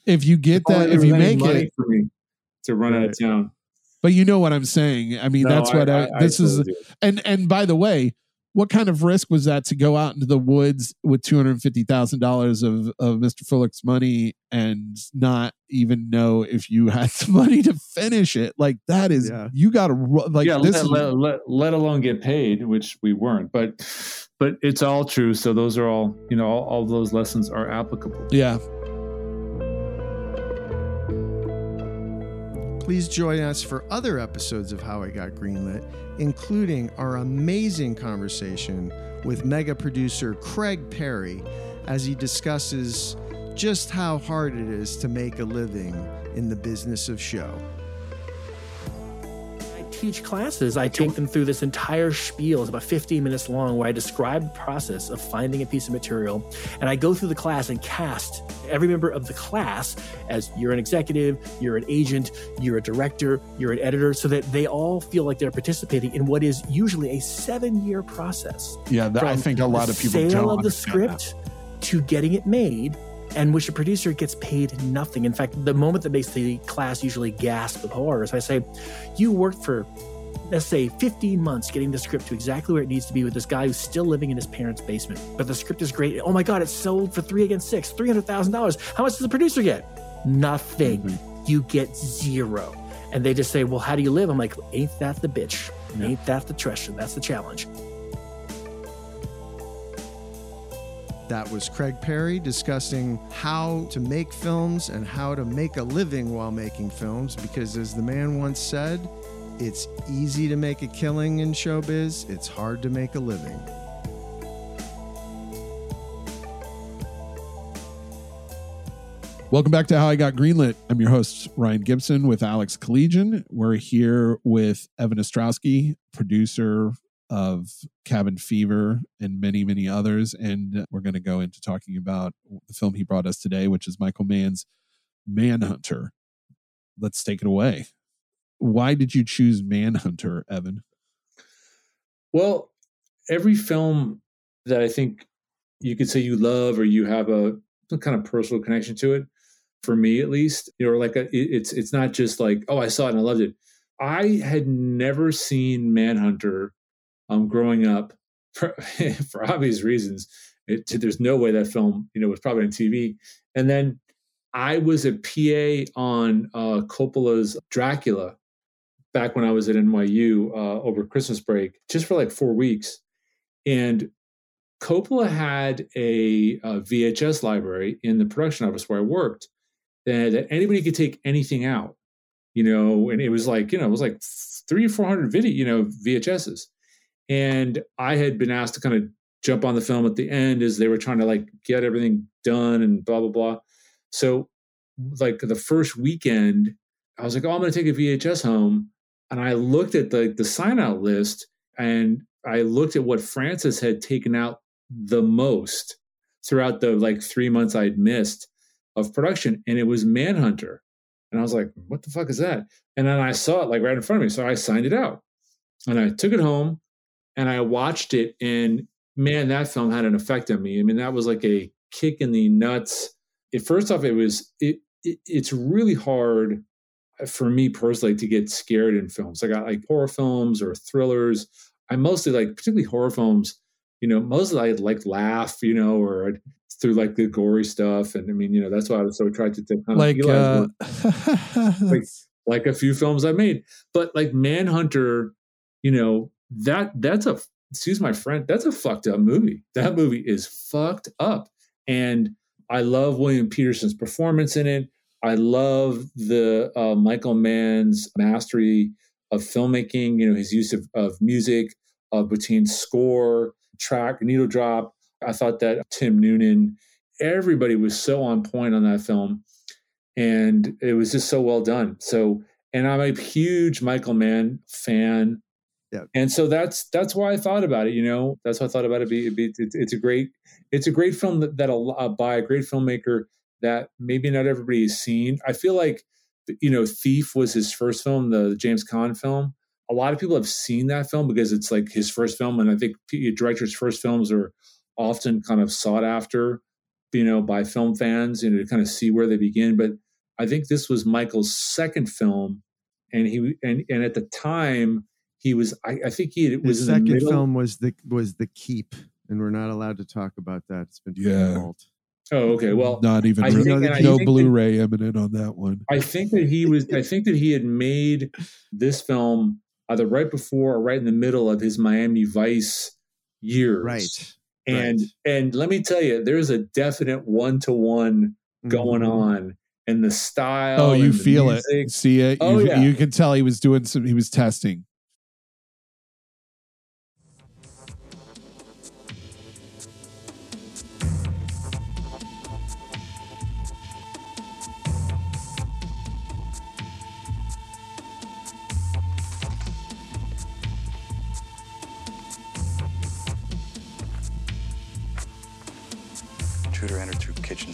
if you get that, if you make it, for me to run out of town. But you know what I'm saying. I mean, No, that's what I, I- I this is. do. And and by the way, what kind of risk was that to go out into the woods with two hundred fifty thousand dollars of of Mr. Fullick's money and not even know if you had the money to finish it? Like that is Yeah. you got to like yeah, this let, is let, let, let alone get paid, which we weren't. But but it's all true. So those are all you know. All, all those lessons are applicable. yeah. Please join us for other episodes of How I Got Greenlit, including our amazing conversation with mega producer Craig Perry as he discusses just how hard it is to make a living in the business of show. I teach classes. I take them through this entire spiel. It's about 15 minutes long where I describe the process of finding a piece of material. And I go through the class and cast every member of the class as you're an executive, you're an agent, you're a director, you're an editor, so that they all feel like they're participating in what is usually a seven year process. Yeah, that, I think a lot of people sale of the understand that. script to getting it made and which the producer gets paid nothing in fact the moment that makes the class usually gasp with horror is i say you worked for let's say 15 months getting the script to exactly where it needs to be with this guy who's still living in his parents basement. But the script is great. Oh my god it's sold for three against six $300000 how much does the producer get? Nothing. Mm-hmm. You get zero. And they just say well how do you live? I'm like ain't that the bitch? Ain't that the treasure? That's the challenge. That was Craig Perry discussing how to make films and how to make a living while making films. Because, as the man once said, it's easy to make a killing in showbiz, it's hard to make a living. Welcome back to How I Got Greenlit. I'm your host, Ryan Gibson with Alex Keledjian. We're here with Evan Astrowsky, producer of Cabin Fever and many, many others. And we're going to go into talking about the film he brought us today, which is Michael Mann's Manhunter. Let's take it away. Why did you choose Manhunter, Evan? Well, every film that I think you could say you love or you have a kind of personal connection to it, for me at least, you know, like a, it's it's not just like oh I saw it and I loved it. I had never seen Manhunter um, growing up for, for obvious reasons. It, there's no way that film you know was probably on TV. And then I was a PA on uh, Coppola's Dracula back when I was at NYU uh, over Christmas break, just for like four weeks. And Coppola had a, a VHS library in the production office where I worked that, that anybody could take anything out, you know, and it was like, you know, it was like three or 400 video, you know, VHSs. And I had been asked to kind of jump on the film at the end as they were trying to like get everything done and blah, blah, blah. So like the first weekend, I was like, oh, I'm going to take a VHS home. And I looked at the, the sign out list and I looked at what Francis had taken out the most throughout the like three months I'd missed of production, and it was Manhunter. And I was like, what the fuck is that? And then I saw it like right in front of me. So I signed it out and I took it home and I watched it. And man, that film had an effect on me. I mean, that was like a kick in the nuts. It, first off, it was, it, it it's really hard for me personally to get scared in films. I got like horror films or thrillers. I mostly like, particularly horror films, you know, mostly I like laugh, you know, or I'd, through like the gory stuff. And I mean, you know, that's why I was so attracted to kind like, of uh, like, like a few films I made. But like Manhunter, you know, that that's a excuse my friend, that's a fucked up movie. That movie is fucked up. And I love William Petersen's performance in it. I love the uh, Michael Mann's mastery of filmmaking, you know, his use of, of music, uh, between score, track, needle drop. I thought that Tim Noonan, everybody was so on point on that film. And it was just so well done. So, and I'm a huge Michael Mann fan. Yeah. And so that's that's why I thought about it. You know, that's why I thought about it. Be, be it's, it's a great it's a great film that, that uh, by a great filmmaker that maybe not everybody has seen. I feel like you know, Thief was his first film, the James Caan film. A lot of people have seen that film because it's like his first film, and I think directors' first films are often kind of sought after, you know, by film fans, you know, to kind of see where they begin. But I think this was Michael's second film, and he and and at the time he was, I, I think he it was His in the second middle- film was the was the Keep, and we're not allowed to talk about that. It's been Yeah. vault. Oh, okay. Well, not even I re- think- and no Blu-ray eminent on that one. I think that he was. I think that he had made this film either right before or right in the middle of his Miami Vice years. Right. And and let me tell you, there's a definite one to one going Mhm. on in the style. Oh, you feel music. it, see it. Oh, you, yeah. you can tell he was doing some. He was testing.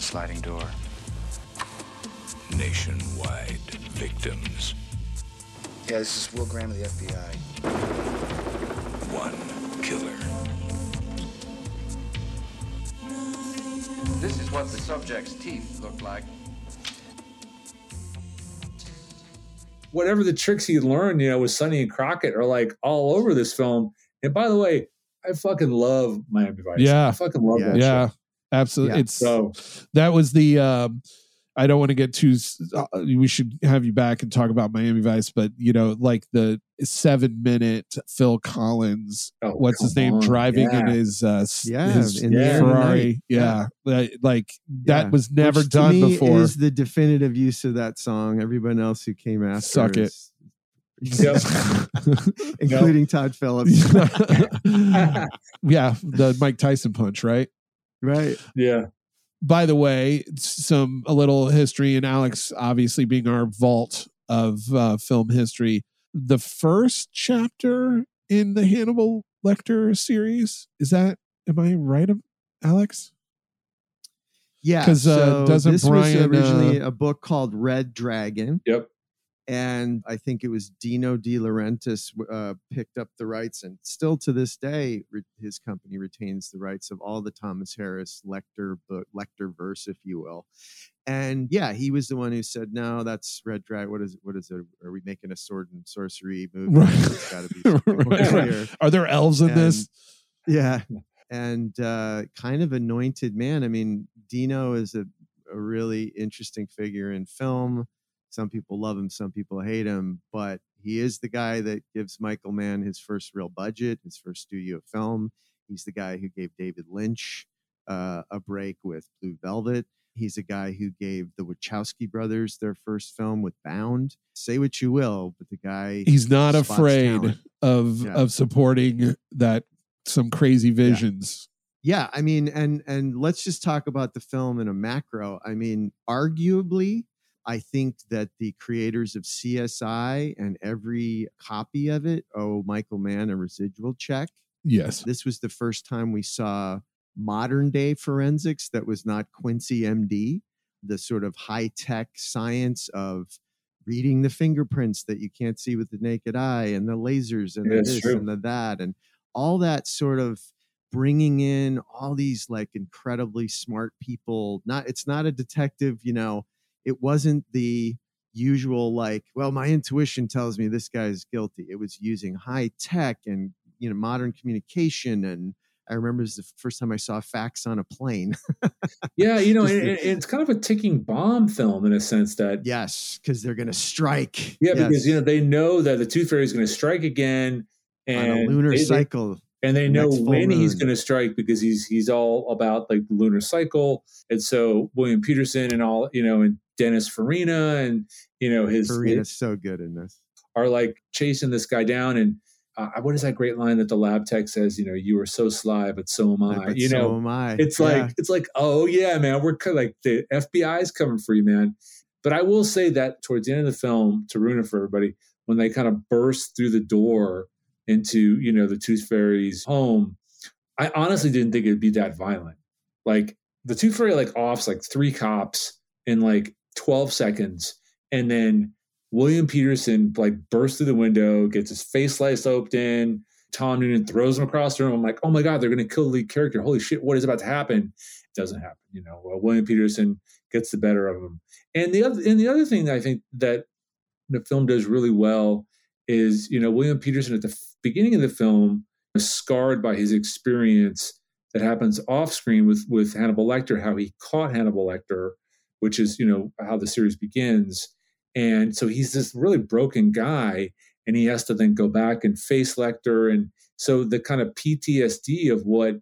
Sliding door. Nationwide victims. Yeah, this is Will Graham of the FBI. One killer. This is what the subject's teeth look like. Whatever the tricks he learned, you know, with Sonny and Crockett are like all over this film. And by the way, I fucking love Miami Vice. Yeah. I fucking love that. Yeah, show. Absolutely. Yeah. It's So- that was the. Um, I don't want to get too. Uh, we should have you back and talk about Miami Vice, but you know, like the seven minute Phil Collins. what's his Oh, name? on. Driving in his uh, Yeah, his in the Ferrari. Yeah, Like- that Yeah. was never Which done before. Is the definitive use of that song. Everyone else who came after, Suck it. is- including Todd Phillips. yeah, the Mike Tyson punch, right? Right. Yeah. By the way, some a little history, and Alex obviously being our vault of uh, film history. The first chapter in the Hannibal Lecter series is that? Am I right, Alex? Yeah, 'Cause, uh, so doesn't this Brian, was originally uh, a book called Red Dragon. Yep. And I think it was Dino De Laurentiis uh, picked up the rights, and still to this day, re- his company retains the rights of all the Thomas Harris Lecter book, Lecter verse, if you will. And yeah, he was the one who said, "No, that's Red Dragon. What is it? What is it? Are we making a sword and sorcery movie? Right. It's got to be Right, right. Are there elves in And- this? Yeah, and uh, kind of anointed man. I mean, Dino is a, a really interesting figure in film. Some people love him, some people hate him, but he is the guy that gives Michael Mann his first real budget, his first studio film. He's the guy who gave David Lynch uh, a break with Blue Velvet. He's a guy who gave the Wachowski brothers their first film with Bound. Say what you will, but the guy He's not afraid talent. of Yeah. of supporting that some crazy visions. yeah i mean and and let's just talk about the film in a macro i mean arguably i think that the creators of csi and every copy of it owe michael mann a residual check Yes. this was the first time we saw modern day forensics that was not quincy md the sort of high tech science of reading the fingerprints that you can't see with the naked eye and the lasers and Yeah, the this true. and the that and all that sort of bringing in all these like incredibly smart people not it's not a detective you know it wasn't the usual like well my intuition tells me this guy is guilty. It was using high tech and you know modern communication and i remember it was the first time i saw fax on a plane. Yeah, you know, the- and it's kind of a ticking bomb film in a sense that yes because they're gonna strike. Yeah, because you know they know that the Tooth Fairy is going to strike again, and on a lunar they- cycle and they know next when he's going to strike because he's he's all about like the lunar cycle, and so William Petersen and all you know, and Dennis Farina and you know his, Farina's so good in this are like chasing this guy down and. Uh, what is that great line that the lab tech says? You know, you are so sly, but so am I. But you so know, am I. it's Yeah. like it's like oh yeah man we're like the fbi is coming for you man but i will say that towards the end of the film to ruin it for everybody when they kind of burst through the door into you know the tooth fairy's home i honestly didn't think it'd be that violent like the tooth fairy like offs like three cops in like 12 seconds and then william petersen like bursts through the window gets his face sliced open Tom Noonan throws him across the room. I'm like, oh my God, they're going to kill the lead character. Holy shit, what is about to happen? It doesn't happen. You know, well, William Petersen gets the better of him. And the other, and the other thing I think that the film does really well is, you know, William Petersen at the beginning of the film is scarred by his experience that happens off screen with with Hannibal Lecter, how he caught Hannibal Lecter, which is, you know, how the series begins. And so he's this really broken guy and he has to then go back and face Lecter, and so the kind of PTSD of what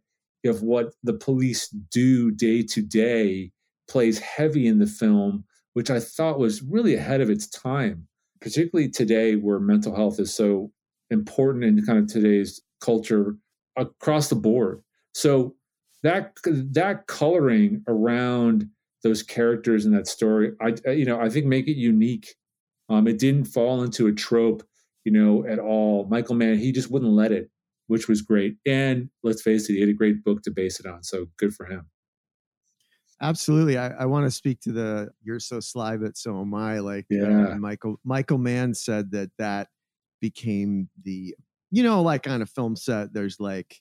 of what the police do day to day plays heavy in the film, which I thought was really ahead of its time, particularly today where mental health is so important in kind of today's culture across the board. So that that coloring around those characters in that story, I you know I think make it unique. Um, it didn't fall into a trope you know, at all. Michael Mann, he just wouldn't let it, which was great. And let's face it, he had a great book to base it on. So good for him. Absolutely. I, I want to speak to the you're so sly, but so am I. Like uh, Yeah. Michael Michael Mann said that that became the you know, like on a film set, there's like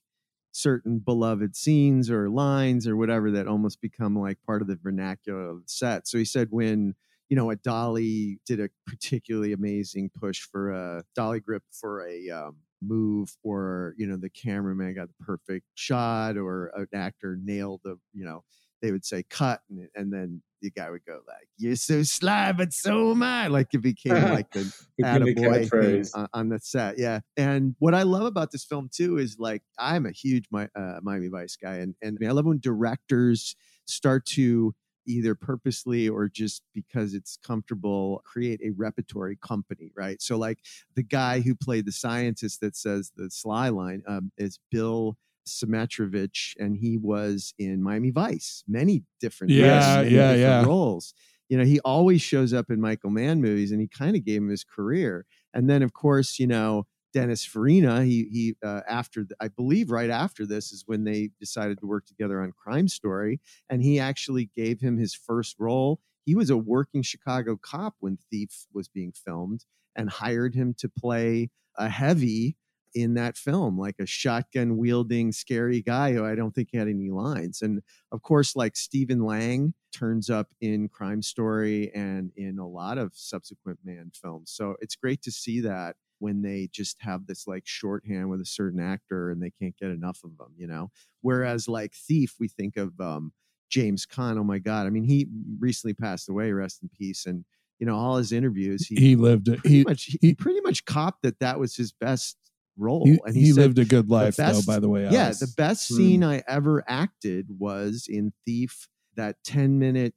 certain beloved scenes or lines or whatever that almost become like part of the vernacular of the set. So he said when you know, a dolly did a particularly amazing push for a dolly grip for a um, move, or you know, the cameraman got the perfect shot, or an actor nailed the, you know, they would say cut, and, and then the guy would go like, "You're so sly, but so am I." Like it became like the attaboy thing on, on the set. Yeah, and what I love about this film too is like I'm a huge Mi- uh, Miami Vice guy, and and I love when directors start to either purposely or just because it's comfortable create a repertory company right so like the guy who played the scientist that says the sly line um, is bill Smitrovich, and he was in Miami Vice, many different Yeah, many yeah, different yeah. roles. You know, he always shows up in Michael Mann movies, and he kind of gave him his career. And then, of course, you know, Dennis Farina, he he uh, after th- I believe right after this is when they decided to work together on Crime Story, and he actually gave him his first role. he was a working Chicago cop when Thief was being filmed and hired him to play a heavy in that film, like a shotgun wielding, scary guy who I don't think had any lines. And of course, like Stephen Lang turns up in Crime Story and in a lot of subsequent Mann films. So it's great to see that when they just have this like shorthand with a certain actor and they can't get enough of them, you know? Whereas like Thief, we think of um, James Caan. Oh my God. I mean, he recently passed away, rest in peace. And, you know, all his interviews, he, He lived. pretty He much, he, pretty much copped that that was his best role. he, and he said, lived a good life, best- though. By the way, yeah, the best Mm. scene I ever acted was in Thief, that 10 minute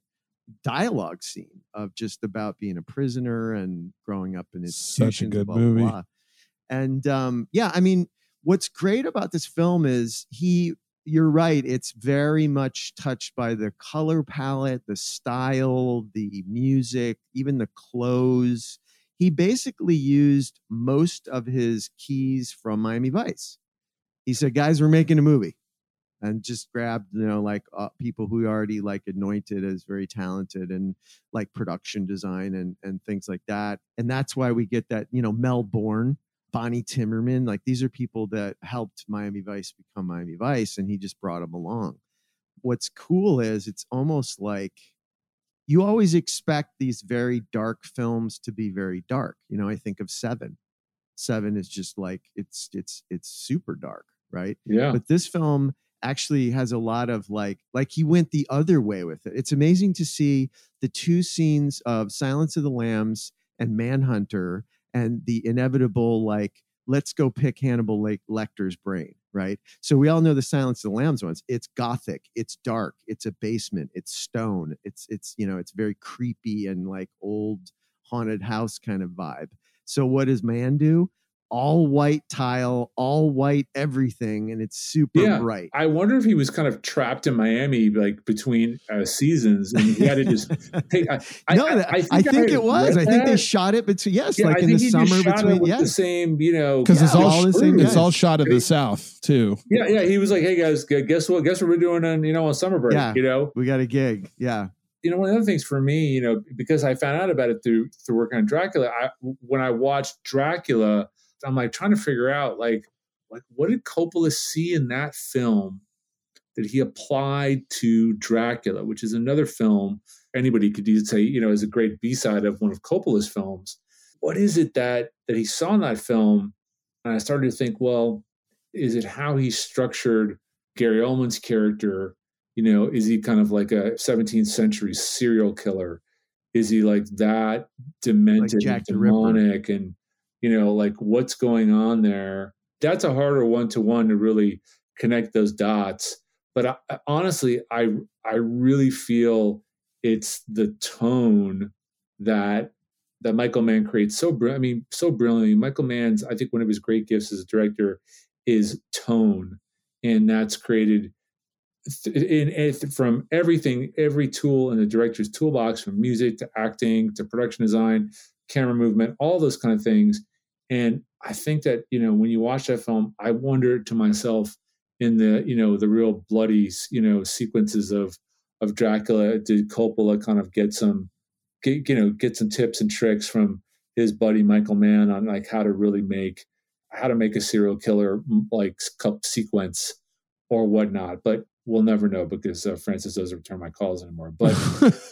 dialogue scene of just about being a prisoner and growing up in Such a good blah, movie. blah. And um, yeah, I mean, what's great about this film is he, you're right, it's very much touched by the color palette, the style, the music, even the clothes. He basically used most of his keys from Miami Vice. He said, guys, we're making a movie and just grabbed you know like uh, people who already like anointed as very talented and like production design and and things like that and that's why we get that you know mel bourne bonnie timmerman like these are people that helped miami vice become miami vice and he just brought them along what's cool is it's almost like you always expect these very dark films to be very dark. You know i think of seven. Seven is just like it's it's it's super dark right? Yeah. but this film actually has a lot of like like he went the other way with it. It's amazing to see the two scenes of silence of the lambs and manhunter and the inevitable like let's go pick hannibal Lake lecter's brain right? So we all know the silence of the lambs ones. It's gothic it's dark it's a basement it's stone it's it's you know it's very creepy and like old haunted house kind of vibe. So what does Mann do all white tile, all white everything, and it's super Yeah, bright. I wonder if he was kind of trapped in Miami, like between uh, seasons, and he had to just take. I, I- no, I, that- I, I think, I it was. I think they shot it between yes, Yeah, like I in the think he just summer shot it between with yeah. the same, you know, because it's Yeah, all, all the same it's all shot of the south too. Yeah, yeah. He was like, "Hey guys, guess what? Guess what we're doing on you know on summer break? Yeah. You know, We got a gig. Yeah. you know, one of the other things for me, you know, because I found out about it through through working on Dracula. I when I watched Dracula, I'm like trying to figure out like like what did Coppola see in that film that he applied to Dracula, which is another film anybody could say, you know, is a great B side of one of Coppola's films. What is it that that he saw in that film? And I started to think, well, is it how he structured Gary Oldman's character? You know, is he kind of like a 17th century serial killer? Is he like that demented, and demonic, and you know, like what's going on there? That's a harder one to one to really connect those dots. But I, honestly, I I really feel it's the tone that that Michael Mann creates so br- I mean so brilliantly. Michael Mann's I think one of his great gifts as a director is tone, and that's created in, in from everything, every tool in the director's toolbox, from music to acting to production design, camera movement, all those kind of things. And I think that you know when you watch that film, I wonder to myself in the you know the real bloody you know sequences of of Dracula, did Coppola kind of get some get, you know get some tips and tricks from his buddy Michael Mann on like how to really make how to make a serial killer like cup sequence or whatnot. But we'll never know because uh, Francis doesn't return my calls anymore. But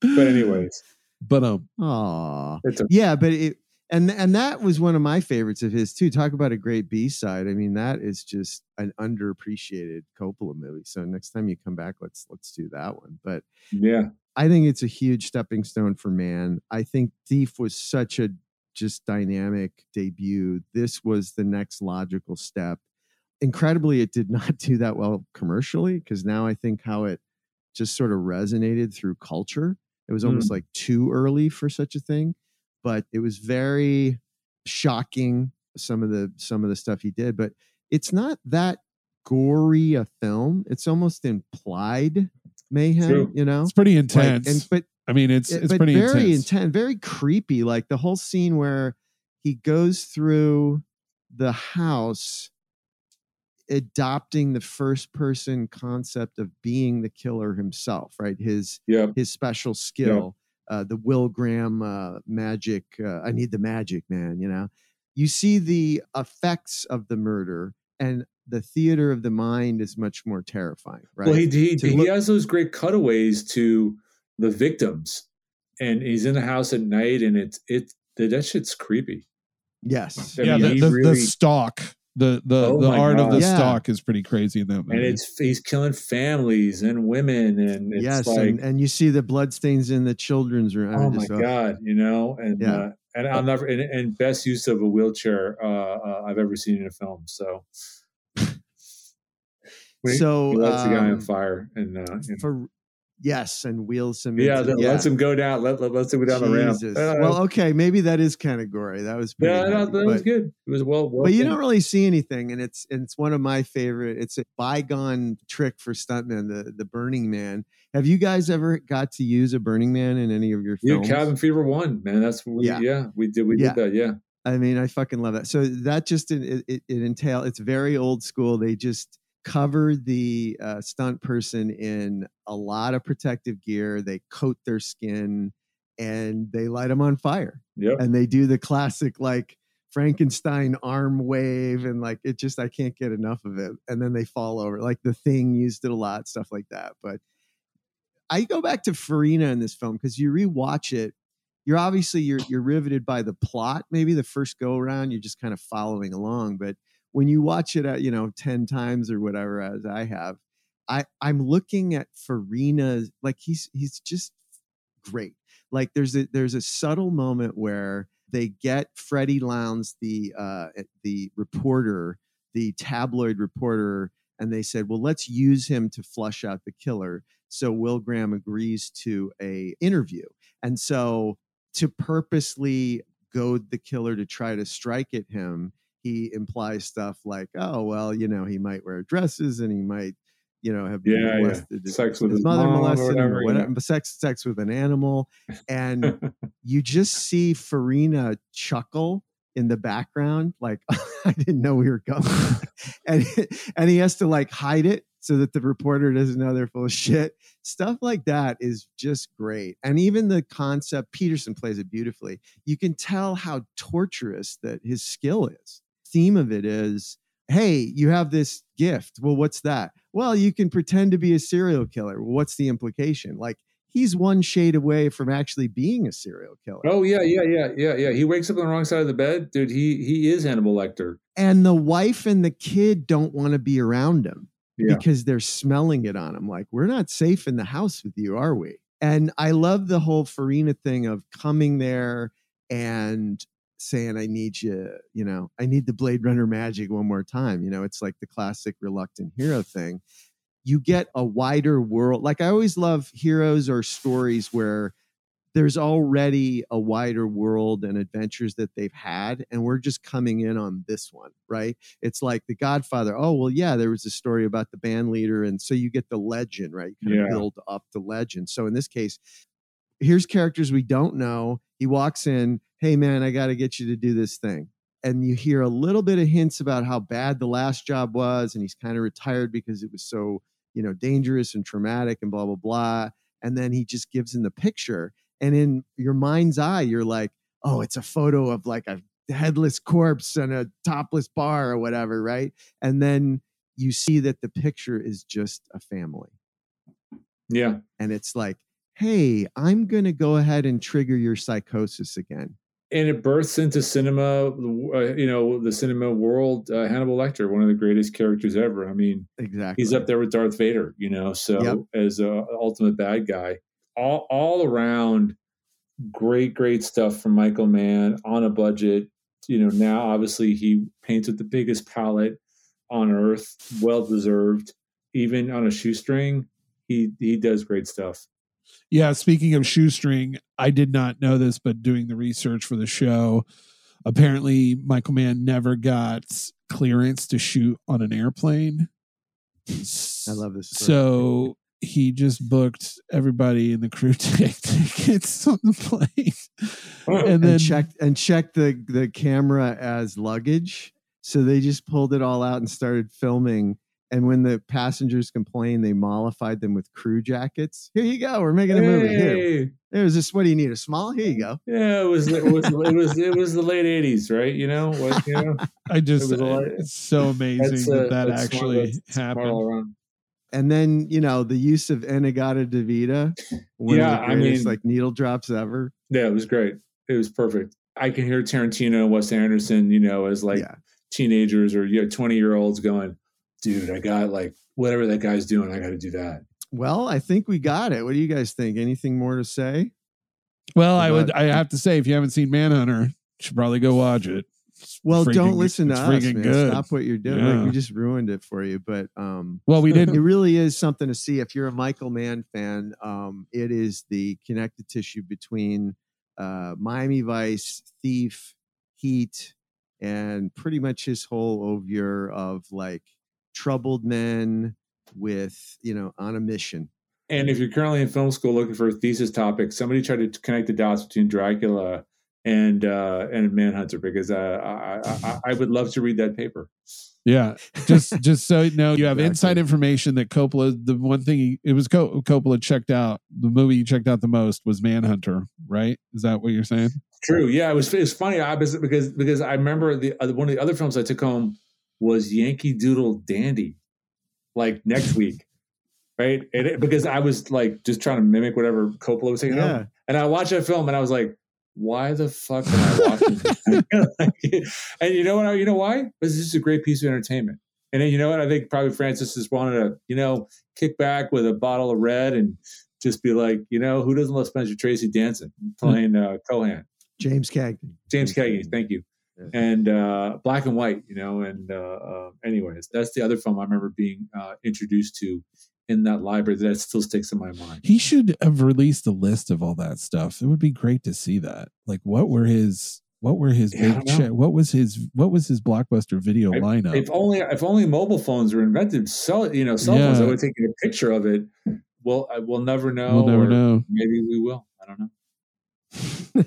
but anyways, But um, Aw. it's a, Yeah, but it and and that was one of my favorites of his too. Talk about a great B side. I mean, that is just an underappreciated Coppola movie. So next time you come back, let's let's do that one. But yeah, I think it's a huge stepping stone for Mann. I think Thief was such a just dynamic debut. This was the next logical step. Incredibly, it did not do that well commercially because now I think how it just sort of resonated through culture. It was almost Mm. like too early for such a thing, but it was very shocking some of the some of the stuff he did. But it's not that gory a film. It's almost implied mayhem, True. you know. it's pretty Like, intense. and but I mean, it's it's but pretty very intense. intense, very creepy. Like the whole scene where he goes through the house. Adopting the first person concept of being the killer himself, right? His yeah. his special skill, uh, the Will Graham uh, magic. Uh, I need the magic, man. You know, you see the effects of the murder, and the theater of the mind is much more terrifying, right? Well, he he, he look- has those great cutaways to the victims, and he's in the house at night, and it's it that that shit's creepy. yes, I yeah, mean, the, the, really- the stalk, the the Oh the my art of the God. Yeah. stalk is pretty crazy in that movie. and it's he's killing families and women, and it's yes, like and, and you see the bloodstains in the children's room. Oh my god, you know, and Yeah. uh, and I'll never and, and best use of a wheelchair uh, uh, I've ever seen in a film. So. He- So, he lets the guy on um, fire and uh, you know. for yes, and wheels him. yeah, into, that lets him go down. Let, let lets him go down the ramp. Jesus. Uh, well, okay, maybe that is kind of gory. That was pretty yeah, no, heavy, that was good. It was well. well but you done. don't really see anything, and it's and it's one of my favorite. It's a bygone trick for stuntmen, the the Burning Man. Have you guys ever got to use a Burning Man in any of your Yeah, films? Cabin Fever one, man. That's what we, Yeah. yeah. we did. We Yeah. did that. Yeah, I mean, I fucking love that. So that just it it, it entail. It's very old school. They just cover the uh, stunt person in a lot of protective gear. They coat their skin and they light them on fire. Yep. And they do the classic like Frankenstein arm wave and like it just I can't get enough of it. And then they fall over. Like the thing used it a lot, stuff like that. But I go back to Farina in this film because you rewatch it you're obviously you're you're riveted by the plot maybe the first go around you're just kind of following along but when you watch it at you know 10 times or whatever as i have i i'm looking at farina like he's he's just great. Like there's a there's a subtle moment where they get freddie lounds the uh the reporter the tabloid reporter and they said well let's use him to flush out the killer so will graham agrees to a interview. And so to purposely goad the killer to try to strike at him, he implies stuff like, "Oh, well, you know, he might wear dresses and he might, you know, have been Yeah, yeah. molested. Sex with his his mother or molested him, whatever, or whatever, but sex, sex with an animal." And you just see Farina chuckle in the background, like I didn't know we were going, and and he has to like hide it so that the reporter doesn't know they're full of shit. Stuff like that is just great, and even the concept Petersen plays it beautifully. You can tell how torturous that his skill is. Theme of it is. Hey, you have this gift. Well, what's that? Well, you can pretend to be a serial killer. Well, what's the implication? Like, he's one shade away from actually being a serial killer. Oh yeah, yeah, yeah, yeah, yeah. He wakes up on the wrong side of the bed, dude. He he is Hannibal Lecter. and the wife and the kid don't want to be around him Yeah. because they're smelling it on him like we're not safe in the house with you are we and i love the whole farina thing of coming there and saying i need you you know i need the blade runner magic one more time you know it's like the classic reluctant hero thing. You get a wider world like i always love heroes or stories where there's already a wider world and adventures that they've had and we're just coming in on this one right? It's like the godfather oh well yeah there was a story about the band leader and so you get the legend right? You kind Yeah. of build up the legend. So in this case here's characters we don't know. He walks in hey man i got to get you to do this thing. And you hear a little bit of hints about how bad the last job was and he's kind of retired because it was so you know dangerous and traumatic and blah blah blah. And then he just gives him the picture and in your mind's eye you're like oh it's a photo of like a headless corpse and a topless bar or whatever right? And then you see that the picture is just a family. Yeah. and it's like hey i'm going to go ahead and trigger your psychosis again and it births into cinema, uh, you know, the cinema world. Uh, Hannibal Lecter, one of the greatest characters ever. I mean, exactly he's up there with Darth Vader, you know. So Yep. as a ultimate bad guy, all all around, great, great stuff from Michael Mann on a budget. You know, now obviously he paints with the biggest palette on earth, well deserved. Even on a shoestring, he he does great stuff. Yeah, speaking of shoestring, I did not know this, but doing the research for the show, apparently Michael Mann never got clearance to shoot on an airplane. i love this story. So he just booked everybody in the crew take tickets on the plane. and, And then checked and checked the the camera as luggage So they just pulled it all out and started filming. And when the passengers complained, they mollified them with crew jackets. Here you go. We're making a movie. Here. Hey. It was just What do you need? A small? Here you go. Yeah, it was it was it was it was the late '80s, right? You know, what, you know. I just It was it's so amazing that uh, that that's actually smart happened. And then you know the use of In-A-Gadda-Da-Vida, one Yeah, of the I greatest mean- like needle drops ever. Yeah, it was great. It was perfect. I can hear Tarantino and Wes Anderson, you know, as like teenagers or you know, 20 year olds going, dude, I got like whatever that guy's doing, I got to do that. Well, I think we got it. What do you guys think? Anything more to say? Well, I would I have to say if you haven't seen Manhunter, you should probably go watch it. It's Well, freaking- don't listen to us, man. good. Stop what you're doing. Yeah. Like, we just ruined it for you. But um, Well, we didn't- It really is something to see if you're a Michael Mann fan. Um, it is the connective tissue between uh, Miami Vice, Thief, Heat, and pretty much his whole oeuvre of like troubled men with you know on a mission. And if you're currently in film school looking for a thesis topic, somebody tried to connect the dots between Dracula and uh, and Manhunter because uh, I, I, I would love to read that paper. Yeah, just just so you know, you have inside information that Coppola. The one thing he, it was Co- Coppola checked out. The movie he checked out the most was Manhunter. Right? Is that what you're saying? True. Yeah, it was. it's funny. I was because because I remember the uh, one of the other films I took home was Yankee Doodle Dandy, like next week, right? And it, because I was like just trying to mimic whatever Coppola was taking Yeah. home, and I watched that film and I was like, why the fuck am I watching? this? and you know what? You know why? Because it's just a great piece of entertainment. And then you know what? I think probably Francis just wanted to, you know, kick back with a bottle of red and just be like, you know, who doesn't love Spencer Tracy dancing, playing uh, Cohan? James Cagney. James Cagney, thank you. And uh, black and white, you know. And uh, uh, anyways, that's the other film I remember being uh, introduced to in that library that still sticks in my mind. He should have released a list of all that stuff. It would be great to see that. Like, what were his what were his Yeah, big? What was his what was his blockbuster video lineup? If only if only mobile phones were invented, so you know, cell phones, I Yeah. would take a picture of it. Well, I, we'll never know. We'll never know. Maybe we will. I don't know.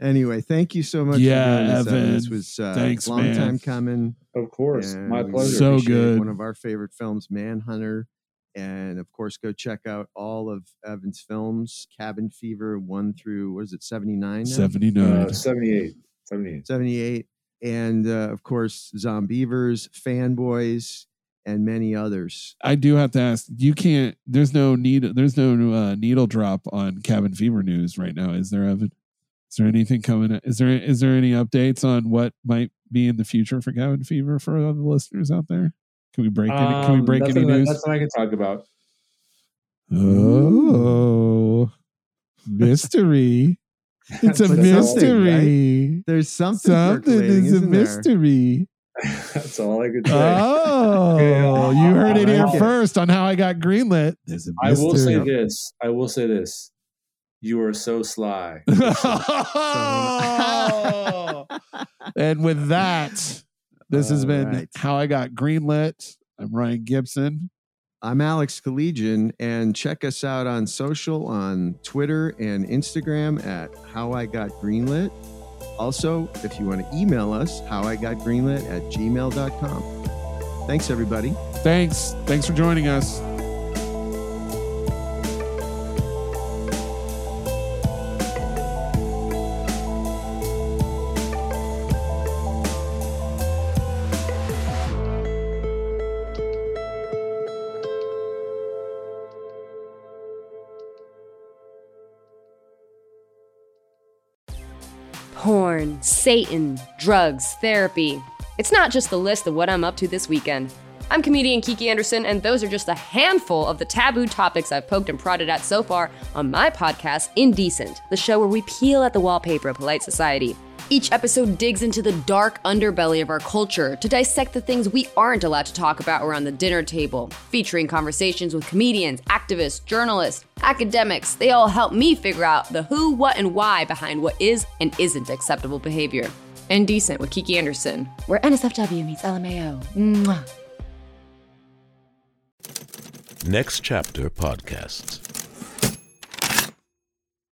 Anyway, thank you so much. Yeah, for doing this, Evan. This was uh, Thanks, long man. time coming. Of course, and my pleasure. So good. One of our favorite films, Manhunter, and of course, go check out all of Evan's films, Cabin Fever, one through what is it, seventy nine? Seventy nine. Uh, 78. 78. 78 and uh, of course Zombeavers fanboys and many others I do have to ask. You can't. There's no need. There's no uh, needle drop on Cabin Fever news right now. Is there, Evan? Is there anything coming? Is there is there any updates on what might be in the future for Cabin Fever for all the listeners out there? Can we break any? Can we Um, break any nothing that- news? That's what I can talk about. Oh, mystery! It's a But something, mystery. there's something Something is a isn't there? Mystery. That's all I could say. Oh, you heard it here first on how I got greenlit. There's a I will say this. I will say this. You are so sly. and with that, this has been right. how I got greenlit. I'm Ryan Gibson. i'm alex Keledjian and check us out on social on twitter and instagram at how i got greenlit also if you want to email us how i got greenlit at gmail.com thanks everybody Thanks. Thanks for joining us. Porn, Satan, drugs, therapy. It's not just the list of what I'm up to this weekend. I'm comedian Kiki Anderson, and those are just a handful of the taboo topics I've poked and prodded at so far on my podcast, Indecent, the show where we peel at the wallpaper of polite society. Each episode digs into the dark underbelly of our culture to dissect the things we aren't allowed to talk about around the dinner table, featuring conversations with comedians, activists, journalists, academics. They all help me figure out the who, what, and why behind what is and isn't acceptable behavior. Indecent with Kiki Anderson, where NSFW meets LMAO. Mwah. Next Chapter Podcasts.